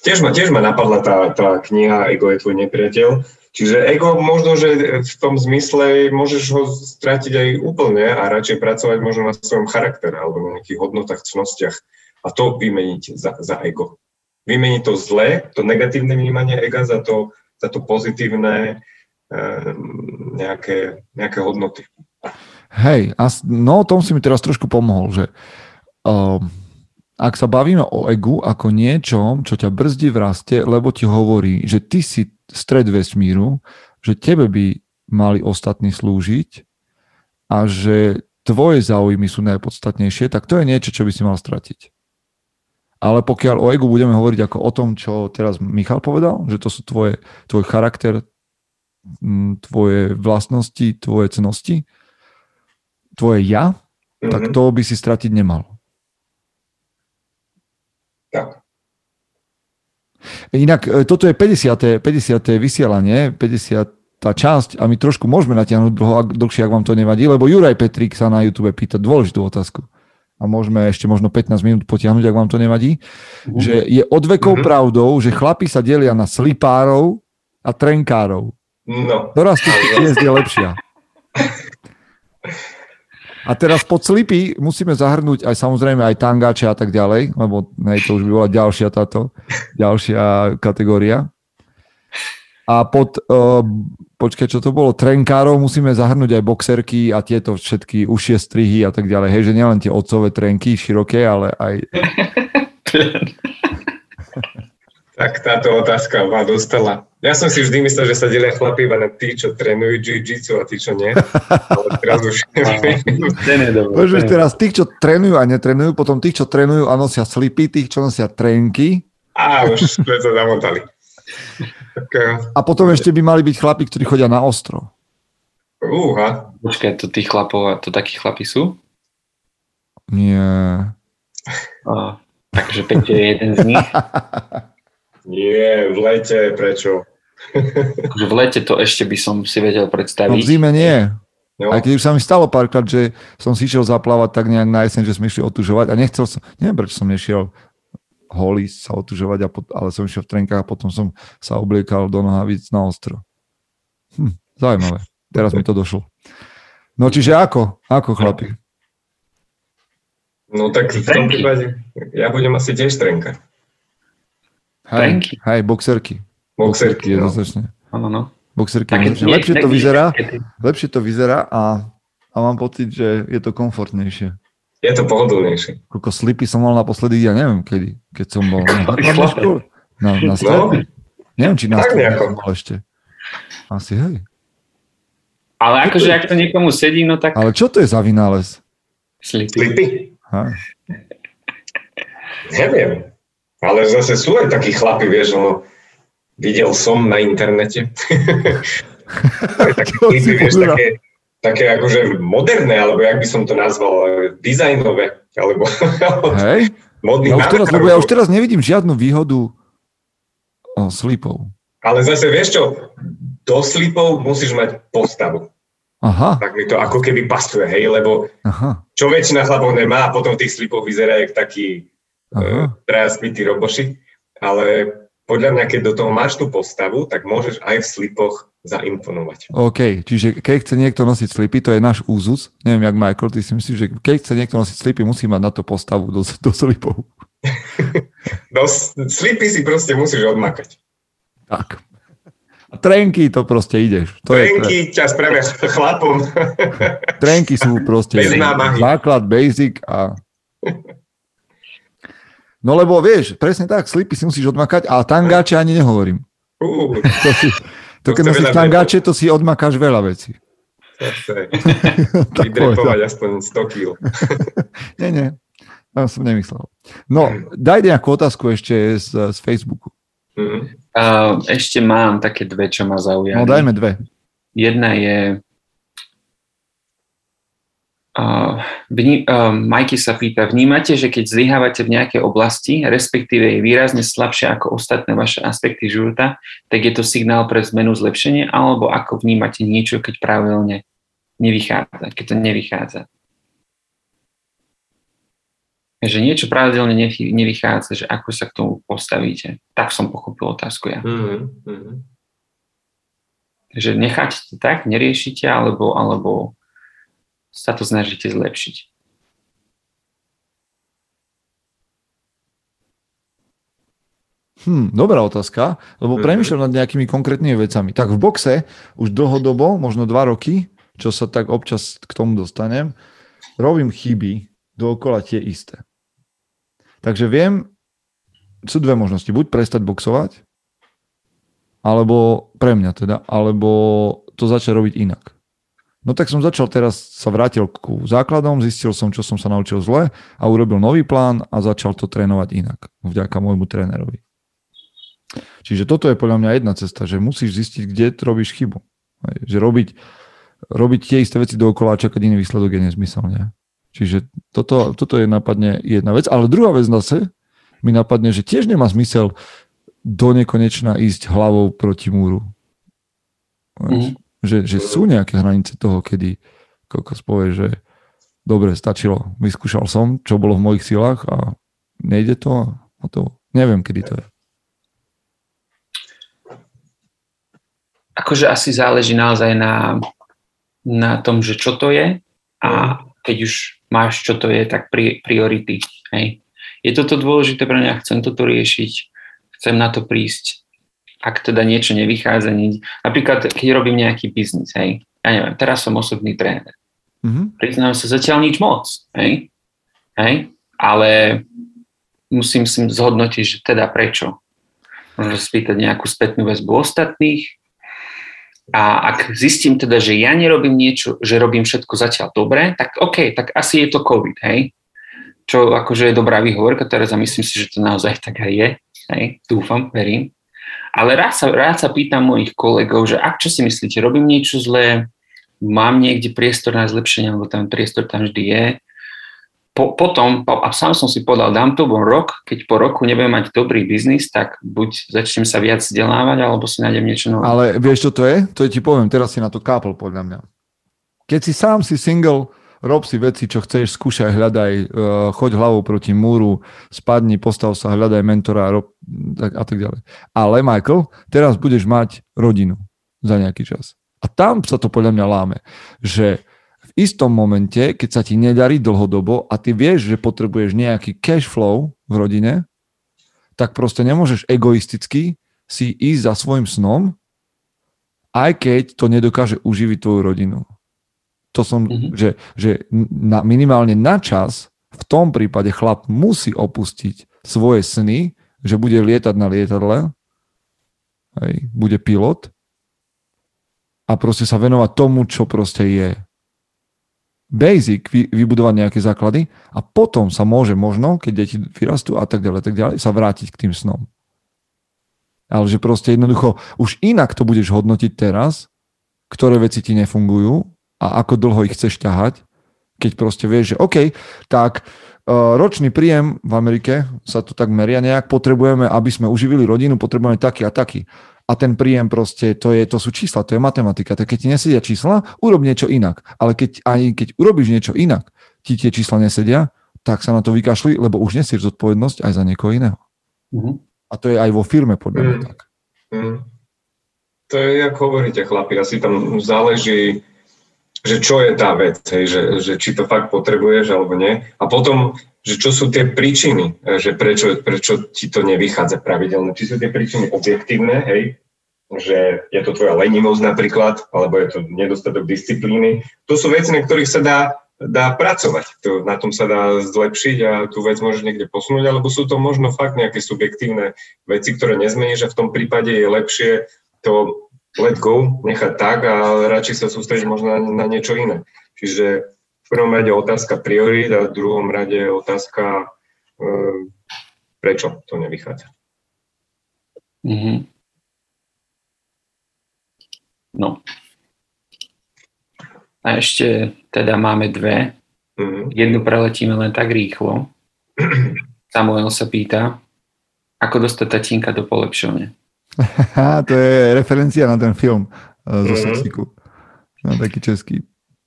Speaker 2: tiež ma, tiež ma napadla tá, tá kniha Ego je tvoj nepriateľ. Čiže ego možno, že v tom zmysle môžeš ho stratiť aj úplne a radšej pracovať možno na svojom charaktere alebo na nejakých hodnotách, cnostiach a to vymeniť za, za ego. Vymeniť to zlé, to negatívne vnímanie ega za to, za to pozitívne, Ehm, nejaké, nejaké hodnoty.
Speaker 1: Hej, a no tom si mi teraz trošku pomohol, že um, ak sa bavíme o egu ako niečom, čo ťa brzdí v raste, lebo ti hovorí, že ty si stred vesmíru, že tebe by mali ostatní slúžiť a že tvoje záujmy sú najpodstatnejšie, tak to je niečo, čo by si mal stratiť. Ale pokiaľ o egu budeme hovoriť ako o tom, čo teraz Michal povedal, že to sú tvoje, tvoj charakter, tvoje vlastnosti, tvoje cnosti, tvoje ja, mm-hmm. tak to by si stratiť nemal.
Speaker 2: Tak.
Speaker 1: Inak e, toto je 50. 50. vysielanie, 50 tá časť a my trošku môžeme natiahnuť dlho, dlhšie, ak vám to nevadí, lebo Juraj Petrik sa na YouTube pýta dôležitú otázku. A môžeme ešte možno 15 minút potiahnuť, ak vám to nevadí. Uh-huh. Že je od vekov uh-huh. pravdou, že chlapi sa delia na slipárov a trenkárov.
Speaker 2: No.
Speaker 1: Ktorá z tých hviezd je lepšia? A teraz pod slipy musíme zahrnúť aj samozrejme aj tangáče a tak ďalej, lebo nej, to už by bola ďalšia táto, ďalšia kategória. A pod, uh, počkaj, čo to bolo, trenkárov musíme zahrnúť aj boxerky a tieto všetky ušie strihy a tak ďalej. Hej, že nielen tie otcové trenky široké, ale aj...
Speaker 2: tak táto otázka ma dostala. Ja som si vždy myslel, že sa delia chlapí iba na tí, čo trénujú jiu-jitsu a tí, čo nie. Ale teraz už...
Speaker 1: Bože, teraz tých, čo trénujú a netrénujú, potom tých, čo trénujú a nosia slipy, tých, čo nosia trenky.
Speaker 2: Á, už sme to zamotali.
Speaker 1: A potom ešte by mali byť chlapi, ktorí chodia na ostro.
Speaker 2: Uha.
Speaker 3: Počkaj, to tých chlapov, to takí chlapi sú?
Speaker 1: Nie.
Speaker 3: O, takže Peťo je jeden z nich.
Speaker 2: Nie, v lete, prečo?
Speaker 3: Akože v lete to ešte by som si vedel predstaviť.
Speaker 1: No v zime nie.
Speaker 2: No.
Speaker 1: Aj keď už sa mi stalo párkrát, že som si išiel zaplávať tak nejak na jeseň, že sme išli otužovať a nechcel som, neviem prečo som nešiel holý sa otužovať, a pot, ale som išiel v trenkách a potom som sa obliekal do nohavíc na ostro. Hm, zaujímavé. Teraz mi to došlo. No čiže ako? Ako chlapi?
Speaker 2: No tak v tom prípade ja budem asi tiež trenka.
Speaker 1: Hej, hej, boxerky.
Speaker 2: Boxerky,
Speaker 1: je
Speaker 2: no.
Speaker 1: dostatočne.
Speaker 3: Áno, no.
Speaker 1: Boxerky.
Speaker 3: Také
Speaker 1: Také,
Speaker 3: nie-
Speaker 1: lepšie to
Speaker 3: také-
Speaker 1: vyzerá,
Speaker 3: také-
Speaker 1: lepšie to vyzerá a, a mám pocit, že je to komfortnejšie.
Speaker 2: Je to pohodlnejšie.
Speaker 1: Koľko slipy som mal naposledy, ja neviem kedy, keď som bol na, na, na, na
Speaker 2: No,
Speaker 1: strednej. Neviem, či na strednej som bol ešte. Asi hej.
Speaker 3: Ale akože ak to niekomu sedí, no tak
Speaker 1: Ale čo to je za vynález?
Speaker 3: slipy.
Speaker 2: slipy? Neviem. Ale zase sú aj takí chlapi, vieš, no, videl som na internete. aj slipy, vieš, také, také akože moderné, alebo jak by som to nazval, dizajnové, alebo
Speaker 1: Hej?
Speaker 2: modný
Speaker 1: Ja už teraz, lebo ja už teraz nevidím žiadnu výhodu o, slipov.
Speaker 2: Ale zase vieš čo, do slipov musíš mať postavu.
Speaker 1: Aha,
Speaker 2: Tak mi to ako keby pasuje, hej, lebo
Speaker 1: aha,
Speaker 2: čo väčšina chlapov nemá potom v tých slipoch vyzerá jak taký
Speaker 1: aha.
Speaker 2: uh, traja spití roboši, ale podľa mňa, keď do toho máš tú postavu, tak môžeš aj v slipoch zaimponovať.
Speaker 1: OK, čiže keď chce niekto nosiť slipy, to je náš úzus. Neviem, jak Michael, ty si myslíš, že keď chce niekto nosiť slipy, musí mať na to postavu do, do slipov.
Speaker 2: No, slipy si proste musíš odmakať.
Speaker 1: Tak. A trenky to proste ideš. To je,
Speaker 2: Trenky ťa spravia chlapom.
Speaker 1: trenky sú proste
Speaker 2: Bez
Speaker 1: základ, basic a... No lebo vieš, presne tak, slipy si musíš odmakať, a tangáče ani nehovorím.
Speaker 2: Uh,
Speaker 1: To, si, to
Speaker 2: To
Speaker 1: keď nosíš tangáče, to si odmakáš veľa vecí.
Speaker 2: vydrepovať aspoň 100 kg.
Speaker 1: Nie, nie. To som nemyslel. No, daj nejakú otázku ešte z, z Facebooku.
Speaker 2: Mhm.
Speaker 3: Uh, ešte mám také dve, čo ma zaujali.
Speaker 1: No, dajme dve.
Speaker 3: Jedna je... Uh, vní, uh, Majky sa pýta, vnímate, že keď zlyhávate v nejakej oblasti, respektíve je výrazne slabšie ako ostatné vaše aspekty života, tak je to signál pre zmenu zlepšenie, alebo ako vnímate niečo, keď pravidelne nevychádza, keď to nevychádza. Že niečo pravidelne nevy- nevychádza, že ako sa k tomu postavíte. Tak som pochopil otázku ja.
Speaker 2: Mhm. Mhm.
Speaker 3: že necháte to tak, neriešite, alebo, alebo sa to snažíte zlepšiť.
Speaker 1: Hm, dobrá otázka, lebo
Speaker 2: Mhm.
Speaker 1: premýšľam nad nejakými konkrétnymi vecami. Tak v boxe už dlhodobo, možno dva roky, čo sa tak občas k tomu dostanem, robím chyby dookola tie isté. Takže viem, sú dve možnosti. Buď prestať boxovať, alebo pre mňa teda, alebo to začať robiť inak. No tak som začal teraz, sa vrátil ku základom, zistil som, čo som sa naučil zle a urobil nový plán a začal to trénovať inak, vďaka môjmu trénerovi. Čiže toto je podľa mňa jedna cesta, že musíš zistiť, kde robíš chybu. Že robiť, robiť tie isté veci dookola a čakať iný výsledok je nezmyselne. Čiže toto, toto je napadne jedna vec. Ale druhá vec zase mi napadne, že tiež nemá zmysel do nekonečna ísť hlavou proti múru. Vieš, Že, že sú nejaké hranice toho, kedy kokos povie, že dobre, stačilo, vyskúšal som, čo bolo v mojich silách a nejde to a to neviem, kedy to je.
Speaker 3: Akože asi záleží naozaj na, na tom, že čo to je a keď už máš, čo to je, tak pri, priority. Hej. Je toto dôležité pre mňa, chcem toto riešiť, chcem na to prísť ak teda niečo nevychádza, nie, napríklad keď robím nejaký biznis, hej, ja neviem, teraz som osobný tréner. Mm-hmm. Priznám sa zatiaľ nič moc, hej, hej, ale musím si zhodnotiť, že teda prečo. Môžem spýtať nejakú spätnú väzbu ostatných, a ak zistím teda, že ja nerobím niečo, že robím všetko zatiaľ dobre, tak OK, tak asi je to COVID, hej? Čo akože je dobrá výhovorka teraz a myslím si, že to naozaj tak aj je, hej? Dúfam, verím. Ale rád sa, rád sa pýtam mojich kolegov, že ak čo si myslíte, robím niečo zlé, mám niekde priestor na zlepšenie, alebo ten priestor tam vždy je, po, potom, a sám som si povedal, dám to bol rok, keď po roku nebudem mať dobrý biznis, tak buď začnem sa viac vzdelávať, alebo si nájdem niečo nové.
Speaker 1: Ale vieš, čo to je? To je ti poviem, teraz si na to kápol podľa mňa. Keď si sám si single, rob si veci, čo chceš, skúšaj, hľadaj, uh, choď hlavou proti múru, spadni, postav sa, hľadaj mentora rob, a tak ďalej. Ale Michael, teraz budeš mať rodinu za nejaký čas. A tam sa to podľa mňa láme, že istom momente, keď sa ti nedarí dlhodobo a ty vieš, že potrebuješ nejaký cash flow v rodine, tak proste nemôžeš egoisticky si ísť za svojim snom, aj keď to nedokáže uživiť tvoju rodinu. To som, mm-hmm. že, že na, minimálne na čas v tom prípade chlap musí opustiť svoje sny, že bude lietať na lietadle, hej, bude pilot a proste sa venovať tomu, čo proste je basic, vy, vybudovať nejaké základy a potom sa môže možno, keď deti vyrastú a tak ďalej, tak ďalej, sa vrátiť k tým snom. Ale že proste jednoducho už inak to budeš hodnotiť teraz, ktoré veci ti nefungujú a ako dlho ich chceš ťahať, keď proste vieš, že OK, tak uh, ročný príjem v Amerike sa to tak meria nejak, potrebujeme, aby sme uživili rodinu, potrebujeme taký a taký a ten príjem proste, to, je, to sú čísla, to je matematika. Tak keď ti nesedia čísla, urob niečo inak. Ale keď, aj keď urobíš niečo inak, ti tie čísla nesedia, tak sa na to vykašli, lebo už nesieš zodpovednosť aj za niekoho iného. Mm-hmm. A to je aj vo firme podľa mňa mm. tak. Mm.
Speaker 2: To je, ako hovoríte, chlapi, asi tam záleží, že čo je tá vec, hej, že, že či to fakt potrebuješ alebo nie. A potom že čo sú tie príčiny, e, že prečo, prečo ti to nevychádza pravidelne. Či sú tie príčiny objektívne, hej, že je to tvoja lenivosť napríklad, alebo je to nedostatok disciplíny. To sú veci, na ktorých sa dá, dá pracovať. To, na tom sa dá zlepšiť a tú vec môžeš niekde posunúť, alebo sú to možno fakt nejaké subjektívne veci, ktoré nezmeníš a v tom prípade je lepšie to let go, nechať tak a radšej sa sústrediť možno na, na niečo iné. Čiže v prvom rade otázka priorít a v druhom rade otázka, e, prečo to nevychádza. Mm-hmm.
Speaker 3: No. A ešte teda máme dve. Mm-hmm. Jednu preletíme len tak rýchlo. Samuel sa pýta, ako dostať tatínka do polepšovne.
Speaker 1: to je referencia na ten film uh, zo mm-hmm. Sexiku. Na taký český.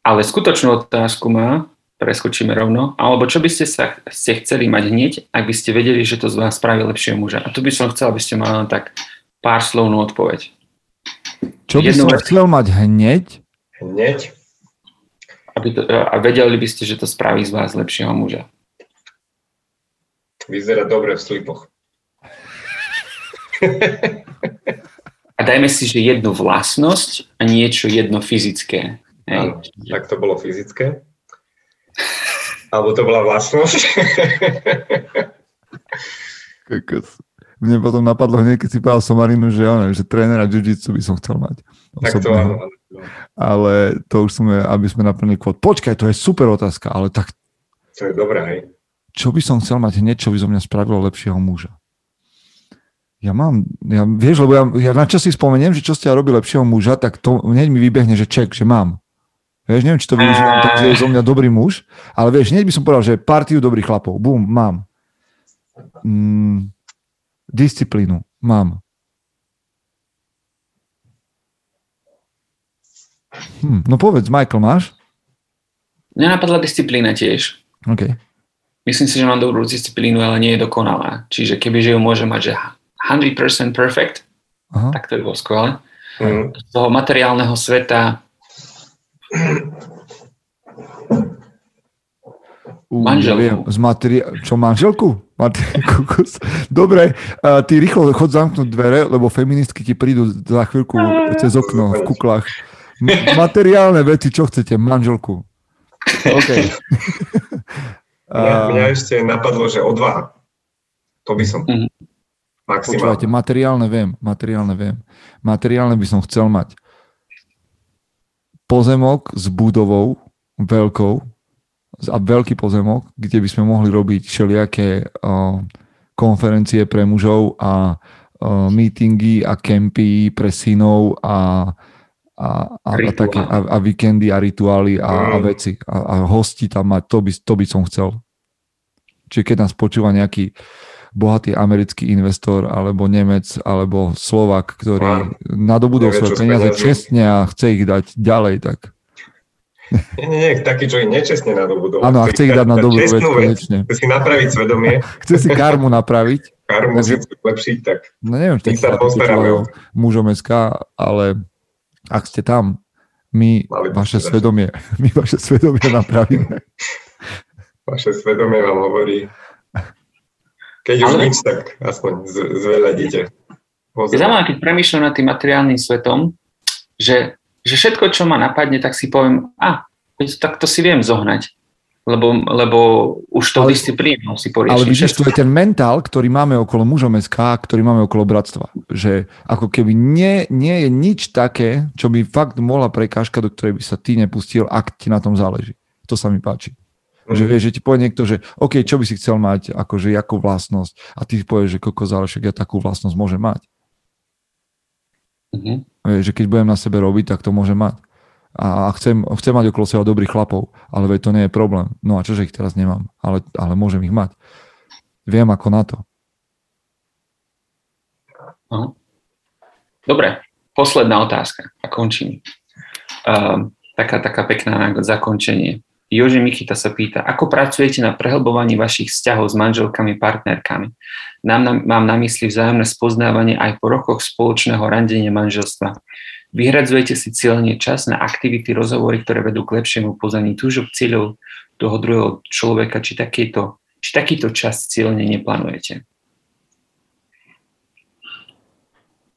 Speaker 3: Ale skutočnú otázku má, preskočíme rovno, alebo čo by ste sa ste chceli mať hneď, ak by ste vedeli, že to z vás spraví lepšieho muža. A tu by som chcel, aby ste mali tak pár slovnú odpoveď.
Speaker 1: Čo by som vec... chcel mať hneď?
Speaker 2: Hneď?
Speaker 3: Aby to, a vedeli by ste, že to spraví z vás lepšieho muža.
Speaker 2: Vyzerá dobre v slipoch.
Speaker 3: A dajme si, že jednu vlastnosť a niečo jedno fyzické.
Speaker 2: Áno, tak to bolo fyzické. Alebo to bola vlastnosť.
Speaker 1: Mne potom napadlo hneď, keď si povedal Somarinu, že, on, že trénera jiu-jitsu by som chcel mať.
Speaker 2: Tak to áno.
Speaker 1: Ale to už sme, aby sme naplnili kvot. Počkaj, to je super otázka, ale tak...
Speaker 2: To je dobré, hej.
Speaker 1: Čo by som chcel mať hneď, čo by zo mňa spravilo lepšieho muža? Ja mám, ja, vieš, lebo ja, ja na čo si spomeniem, že čo ste ja robili lepšieho muža, tak to hneď mi vybehne, že ček, že mám. Vieš, neviem, či to využívam tak, že je zo mňa dobrý muž, ale vieš, hneď by som povedal, že partiu dobrých chlapov. Bum, mám. Mm, disciplínu. Mám. Hm, no povedz, Michael, máš?
Speaker 3: Mňa napadla disciplína tiež.
Speaker 1: OK.
Speaker 3: Myslím si, že mám dobrú disciplínu, ale nie je dokonalá. Čiže keby že ju môžem mať, že 100% perfect, Aha. tak to by bolo skvelé. Mm. Z toho materiálneho sveta
Speaker 1: Uh,
Speaker 3: Manželku.
Speaker 1: Viem, z materia- čo, manželku? Mate- kokos. Dobre, uh, ty rýchlo chod zamknúť dvere, lebo feministky ti prídu za chvíľku cez okno v kuklách. M- materiálne veci, čo chcete? Manželku. OK.
Speaker 2: Mňa, mňa ešte napadlo, že odvaha. To by som.
Speaker 3: Mhm.
Speaker 1: Počúvajte,
Speaker 2: Maximálne.
Speaker 1: materiálne viem, materiálne viem. Materiálne by som chcel mať pozemok s budovou veľkou a veľký pozemok, kde by sme mohli robiť všelijaké uh, konferencie pre mužov a uh, meetingy a kempy pre synov a, a, a, a, také, a, a víkendy a rituály a, a
Speaker 2: Mm.
Speaker 1: veci a, a hosti tam mať, to by, to by som chcel. Čiže keď nás počúva nejaký bohatý americký investor alebo Nemec alebo Slovak, ktorý nadobudol svoje peniaze čestne a chce ich dať ďalej, tak
Speaker 2: Nie, nie, nie, taký, čo ich nečestne nadobudol.
Speaker 1: áno, a chce ich dať na dobrú vec konečne.
Speaker 2: Chce si napraviť svedomie,
Speaker 1: Chce si karmu napraviť.
Speaker 2: karmu si lepšiť, tak
Speaker 1: No neviem,
Speaker 2: My sa postaráme
Speaker 1: mužom SK, ale ak ste tam, my
Speaker 2: Mali
Speaker 1: vaše svedomie, my vaše svedomie napravíme.
Speaker 2: vaše svedomie vám hovorí. Keď už
Speaker 3: Ale-
Speaker 2: nič, tak aspoň z, zveľadíte.
Speaker 3: Je zaujímavé, keď premýšľam nad tým materiálnym svetom, že, že všetko, čo ma napadne, tak si poviem, a, tak to si viem zohnať. Lebo, lebo už to
Speaker 1: Ale-
Speaker 3: disciplínou si
Speaker 1: Ale
Speaker 3: poriešim.
Speaker 1: vidíš,
Speaker 3: všetko.
Speaker 1: to je ten mentál, ktorý máme okolo mužom SK, ktorý máme okolo bratstva. Že ako keby nie, nie je nič také, čo by fakt mohla prekážka, do ktorej by sa ty nepustil, ak ti na tom záleží. To sa mi páči. Že vieš, že ti povie niekto, že OK, čo by si chcel mať, akože jakú vlastnosť a ty povieš, že koko záleží, ja takú vlastnosť môžem mať.
Speaker 3: Mhm.
Speaker 1: Vieš, že keď budem na sebe robiť, tak to môžem mať. A a chcem, chcem mať okolo seba dobrých chlapov, ale veď to nie je problém. No a čože ich teraz nemám, ale, ale môžem ich mať. Viem ako na to.
Speaker 3: No. Dobre, posledná otázka a končím. Um, taká, taká pekná na zakončenie. Joži Mikita sa pýta, ako pracujete na prehlbovaní vašich vzťahov s manželkami, partnerkami? Nám, na, mám na mysli vzájomné spoznávanie aj po rokoch spoločného randenia manželstva. Vyhradzujete si cieľne čas na aktivity, rozhovory, ktoré vedú k lepšiemu poznaní túžob, cieľov toho druhého človeka, či takýto, či takýto čas cieľne neplánujete?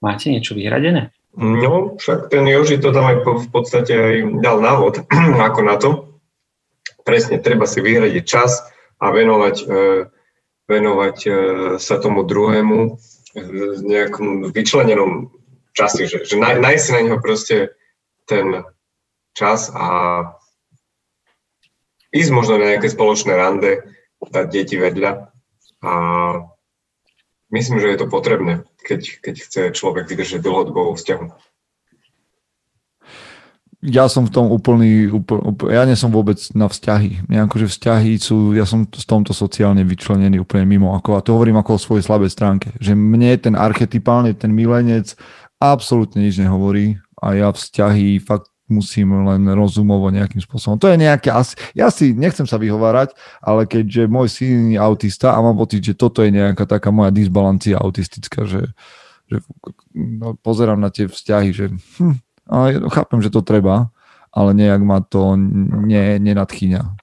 Speaker 3: Máte niečo vyhradené?
Speaker 2: No, však ten Joži to tam aj po- v podstate aj dal návod, ako na to. Presne, treba si vyhradiť čas a venovať, e, venovať e, sa tomu druhému v nejakom vyčlenenom časi, že, že nájsť na neho proste ten čas a ísť možno na nejaké spoločné rande, dať deti vedľa a myslím, že je to potrebné, keď, keď chce človek vydržať dlhodobo vzťahu.
Speaker 1: Ja som v tom úplný, úpl, úpl, ja nie som vôbec na vzťahy. Mňa akože vzťahy sú, ja som v tomto sociálne vyčlenený úplne mimo. Ako, a to hovorím ako o svojej slabej stránke. Že mne ten archetypálne, ten milenec absolútne nič nehovorí a ja vzťahy fakt musím len rozumovo nejakým spôsobom. To je nejaké asi, ja si nechcem sa vyhovárať, ale keďže môj syn je autista a mám pocit, že toto je nejaká taká moja disbalancia autistická, že, že no, pozerám na tie vzťahy, že hm, chápem, že to treba, ale nejak ma to ne, nenadchýňa.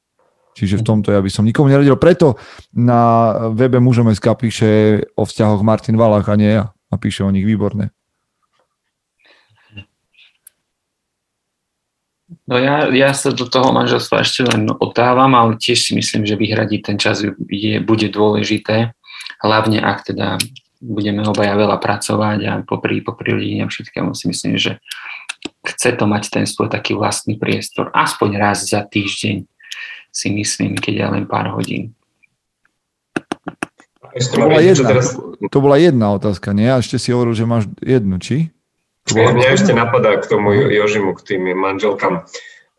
Speaker 1: Čiže v tomto ja by som nikomu neradil. Preto na webe mužom SK píše o vzťahoch Martin Valach a nie ja. A píše o nich výborne.
Speaker 3: No ja, ja sa do toho manželstva ešte len otávam, ale tiež si myslím, že vyhradiť ten čas je, bude dôležité, hlavne ak teda budeme obaja veľa pracovať a popri, popri rodine všetkému si myslím, že chce to mať ten svoj taký vlastný priestor, aspoň raz za týždeň si myslím, keď je len pár hodín.
Speaker 1: To bola, jedna,
Speaker 2: teraz,
Speaker 1: to bola jedna otázka, nie? A ešte si hovoril, že máš jednu, či? Bola
Speaker 2: mňa ešte napadá k tomu Jožimu, k tým manželkám,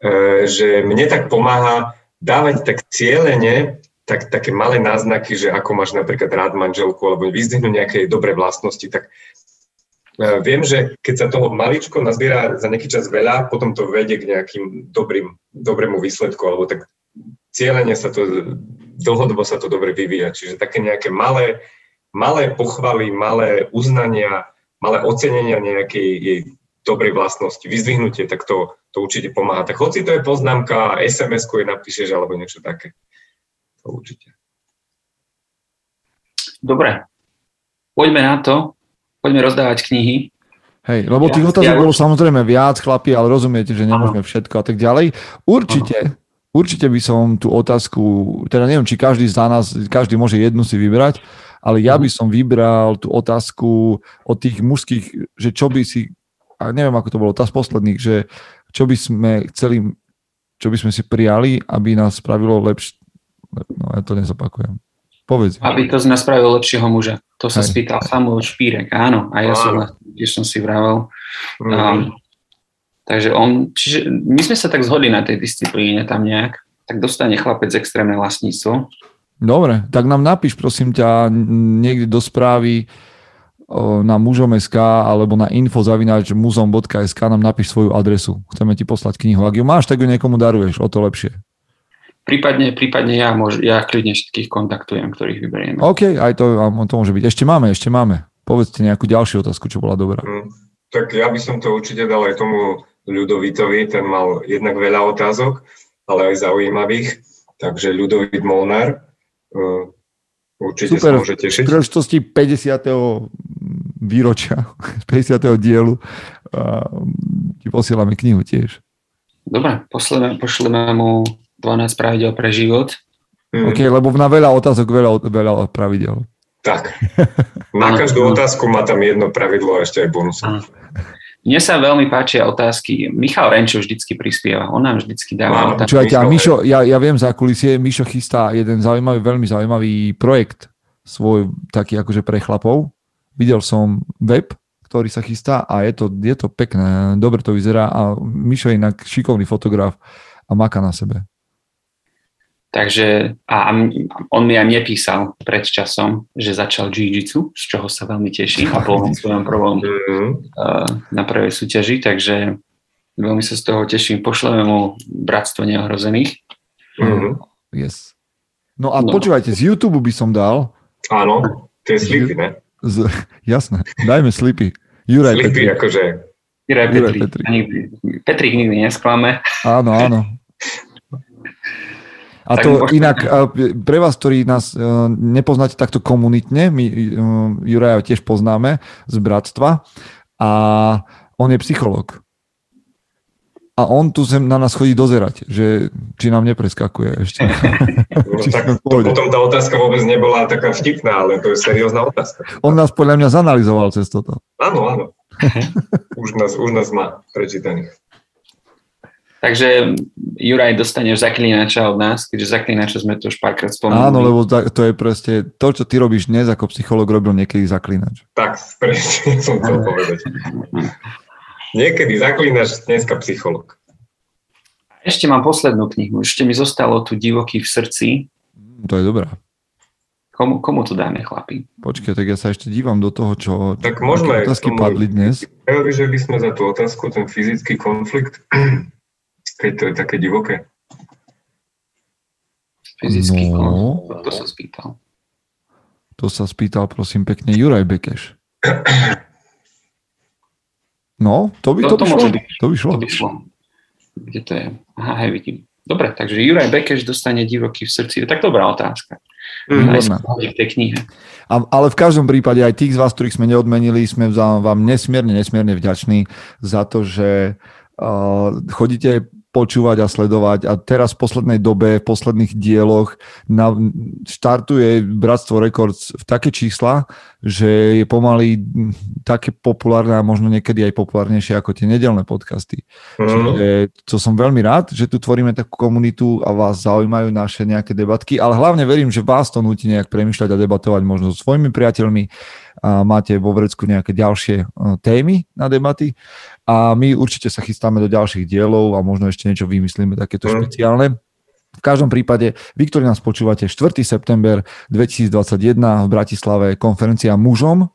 Speaker 2: e, že mne tak pomáha dávať tak cieľene tak, také malé náznaky, že ako máš napríklad rád manželku alebo vyzdvihnúť nejaké dobré vlastnosti, tak viem, že keď sa toho maličko nazbiera za nejaký čas veľa, potom to vedie k nejakým dobrým, dobrému výsledku, alebo tak cieľene sa to, dlhodobo sa to dobre vyvíja. Čiže také nejaké malé, malé pochvaly, malé uznania, malé ocenenia nejakej jej dobrej vlastnosti, vyzdvihnutie, tak to, to určite pomáha. Tak hoci to je poznámka, SMS-ku je napíšeš alebo niečo také. to určite.
Speaker 3: Dobre, poďme na to, poďme rozdávať knihy.
Speaker 1: Hej, lebo tých
Speaker 3: Ja-
Speaker 1: otázok
Speaker 3: ja
Speaker 1: bolo samozrejme viac, chlapi, ale rozumiete, že nemôžeme všetko a tak ďalej. Určite, určite by som tú otázku, teda neviem, či každý z nás, každý môže jednu si vybrať, ale ja by som vybral tú otázku od tých mužských, že čo by si, a neviem ako to bolo, tá z posledných, že čo by sme chceli, čo by sme si prijali, aby nás spravilo lepšie. No ja to nezopakujem. Povedz.
Speaker 3: Aby to z nás lepšieho muža. To sa
Speaker 1: Hej.
Speaker 3: spýtal Samuel Špírek, áno. A ja som, tiež som si vravel. Um, takže on, čiže my sme sa tak zhodli na tej disciplíne tam nejak, tak dostane chlapec extrémne vlastníctvo.
Speaker 1: Dobre, tak nám napíš prosím ťa niekde do správy na mužom.sk alebo na info.muzom.sk nám napíš svoju adresu. Chceme ti poslať knihu. Ak ju máš, tak ju niekomu daruješ, o to lepšie.
Speaker 3: Prípadne, prípadne ja, môž, ja kľudne všetkých kontaktujem, ktorých vyberieme.
Speaker 1: OK, aj to, to môže byť. Ešte máme, ešte máme. Povedzte nejakú ďalšiu otázku, čo bola dobrá.
Speaker 2: Mm, Tak ja by som to určite dal aj tomu Ľudovitovi, ten mal jednak veľa otázok, ale aj zaujímavých. Takže Ľudovit Molnár, uh, určite
Speaker 1: Super.
Speaker 2: sa môže tešiť.
Speaker 1: príležitosti 50. výročia, 50. dielu a, ti posielame knihu tiež.
Speaker 3: Dobre, pošleme, pošleme mu 12 pravidel pre život.
Speaker 2: Mm,
Speaker 1: OK, lebo na veľa otázok, veľa, veľa pravidel.
Speaker 2: Tak. Na každú otázku má tam jedno pravidlo a ešte aj bonus.
Speaker 3: Mne sa veľmi páčia otázky. Michal Renčo vždycky prispieva. On nám vždycky dáva
Speaker 2: Áno.
Speaker 3: otázky.
Speaker 1: Počúvajte, a Mišo, ja, ja viem za kulisie, Mišo chystá jeden zaujímavý, veľmi zaujímavý projekt svoj, taký akože pre chlapov. Videl som web, ktorý sa chystá a je to, je to pekné, dobre to vyzerá a Mišo je inak šikovný fotograf a maká na sebe.
Speaker 3: Takže a on mi aj mne písal pred časom, že začal jiu-jitsu, z čoho sa veľmi teším a bol v svojom prvom uh, na prvej súťaži, takže veľmi sa z toho teším. Pošleme mu Bratstvo neohrozených.
Speaker 2: mm,
Speaker 1: Yes. No a
Speaker 3: No.
Speaker 1: počúvajte, z YouTube by som dal,
Speaker 2: áno, tie slipy, ne?
Speaker 1: z, jasné, dajme slipy. Juraj
Speaker 2: Slipy,
Speaker 1: Petrík.
Speaker 2: akože
Speaker 3: Juraj
Speaker 1: Juraj
Speaker 3: Petrík.
Speaker 1: Petrík.
Speaker 3: Nikdy, Petrík nikdy nesklame.
Speaker 1: Áno, áno. A
Speaker 3: Tak
Speaker 1: to inak, pre vás, ktorí nás e, nepoznáte takto komunitne, my e, Juraja tiež poznáme z Bratstva a on je psychológ. A on tu sem na nás chodí dozerať, že či nám nepreskakuje ešte. Či
Speaker 2: tak to, potom tá otázka vôbec nebola taká vtipná, ale to je seriózna otázka.
Speaker 1: On nás podľa mňa zanalizoval cez toto.
Speaker 2: Áno, áno. Už nás, už nás má prečítaných.
Speaker 3: Takže Juraj dostaneš zaklínača od nás, keďže zaklínača sme to už párkrát spomenuli.
Speaker 1: Áno, lebo to, je proste to, čo ty robíš dnes ako psychológ, robil niekedy zaklinač.
Speaker 2: Tak, presne som chcel povedať. Niekedy zaklínaš, dneska psycholog.
Speaker 3: Ešte mám poslednú knihu. Ešte mi zostalo tu Divoký v srdci.
Speaker 1: To je dobrá.
Speaker 3: Komu, komu to dáme, chlapi?
Speaker 1: Počkaj, tak ja sa ešte dívam do toho, čo
Speaker 2: Tak môžeme
Speaker 1: otázky
Speaker 2: tomu-
Speaker 1: padli dnes.
Speaker 2: Ja že by sme za tú otázku, ten fyzický konflikt, keď to je také divoké.
Speaker 3: Fyzický
Speaker 1: No.
Speaker 3: konflikt. To sa spýtal.
Speaker 1: To sa spýtal prosím pekne Juraj Bekeš. No, to by,
Speaker 3: To-
Speaker 1: to,
Speaker 3: to
Speaker 1: by
Speaker 3: môže
Speaker 1: šlo.
Speaker 3: byť.
Speaker 1: To by šlo.
Speaker 3: To by šlo. Kde to je? Aha, hej, vidím. Dobre, takže Juraj Bekeš dostane divoký v srdci. Tak dobrá otázka.
Speaker 2: Mm.
Speaker 3: V tej knihe.
Speaker 1: A, ale v každom prípade aj tých z vás, ktorých sme neodmenili, sme vám nesmierne, nesmierne vďační za to, že uh, chodíte počúvať a sledovať. A teraz v poslednej dobe, v posledných dieloch na, štartuje Bratstvo Records v také čísla, že je pomaly také populárne a možno niekedy aj populárnejšie ako tie nedelné podcasty.
Speaker 2: Mm.
Speaker 1: Čiže to som veľmi rád, že tu tvoríme takú komunitu a vás zaujímajú naše nejaké debatky, ale hlavne verím, že vás to nutí nejak premyšľať a debatovať možno so svojimi priateľmi a máte vo vrecku nejaké ďalšie e, témy na debaty a my určite sa chystáme do ďalších dielov a možno ešte niečo vymyslíme takéto
Speaker 2: Mm.
Speaker 1: špeciálne. V každom prípade, vy, ktorí nás počúvate, 4. september 2021 v Bratislave konferencia mužom.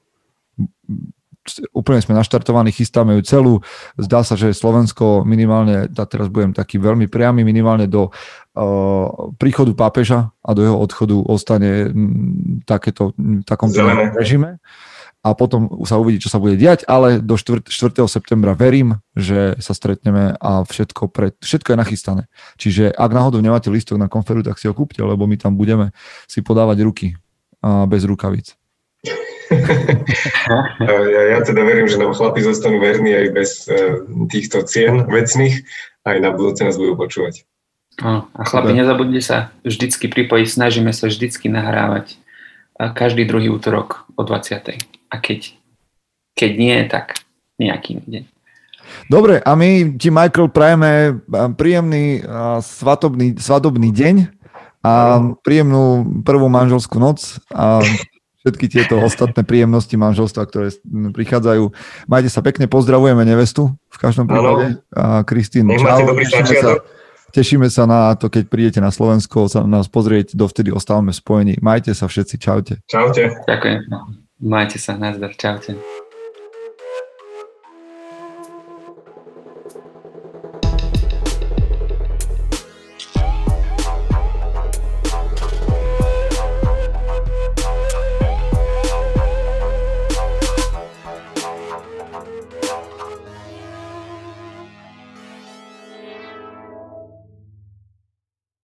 Speaker 1: Úplne sme naštartovaní, chystáme ju celú. Zdá sa, že Slovensko minimálne, a teraz budem taký veľmi priamy, minimálne do uh, príchodu pápeža a do jeho odchodu ostane mm, takéto, mm, takomto
Speaker 2: Zelené.
Speaker 1: režime. A potom sa uvidí, čo sa bude diať, ale do 4. 4. septembra verím, že sa stretneme a všetko, pre, všetko je nachystané. Čiže ak náhodou nemáte listok na konferu, tak si ho kúpte, lebo my tam budeme si podávať ruky a bez rukavic.
Speaker 2: ja, ja teda verím, že nám chlapi zostanú verní aj bez uh, týchto cien vecných, aj na budúce nás budú počúvať.
Speaker 3: No, a chlapi, nezabudnite sa vždycky pripojiť, snažíme sa vždycky nahrávať každý druhý útorok o 20. A keď, keď nie, tak nejaký deň.
Speaker 1: Dobre, a my ti, Michael, prajeme príjemný svadobný, svadobný deň a príjemnú prvú manželskú noc a všetky tieto ostatné príjemnosti manželstva, ktoré prichádzajú. Majte sa pekne, pozdravujeme nevestu v každom prípade. Kristín, čau. Sa, Tešíme sa na to, keď prídete na Slovensko, sa nás pozrieť, dovtedy ostávame spojení. Majte sa všetci, čaute.
Speaker 2: Čaute.
Speaker 3: Ďakujem. Majte sa, nazdar, čaute.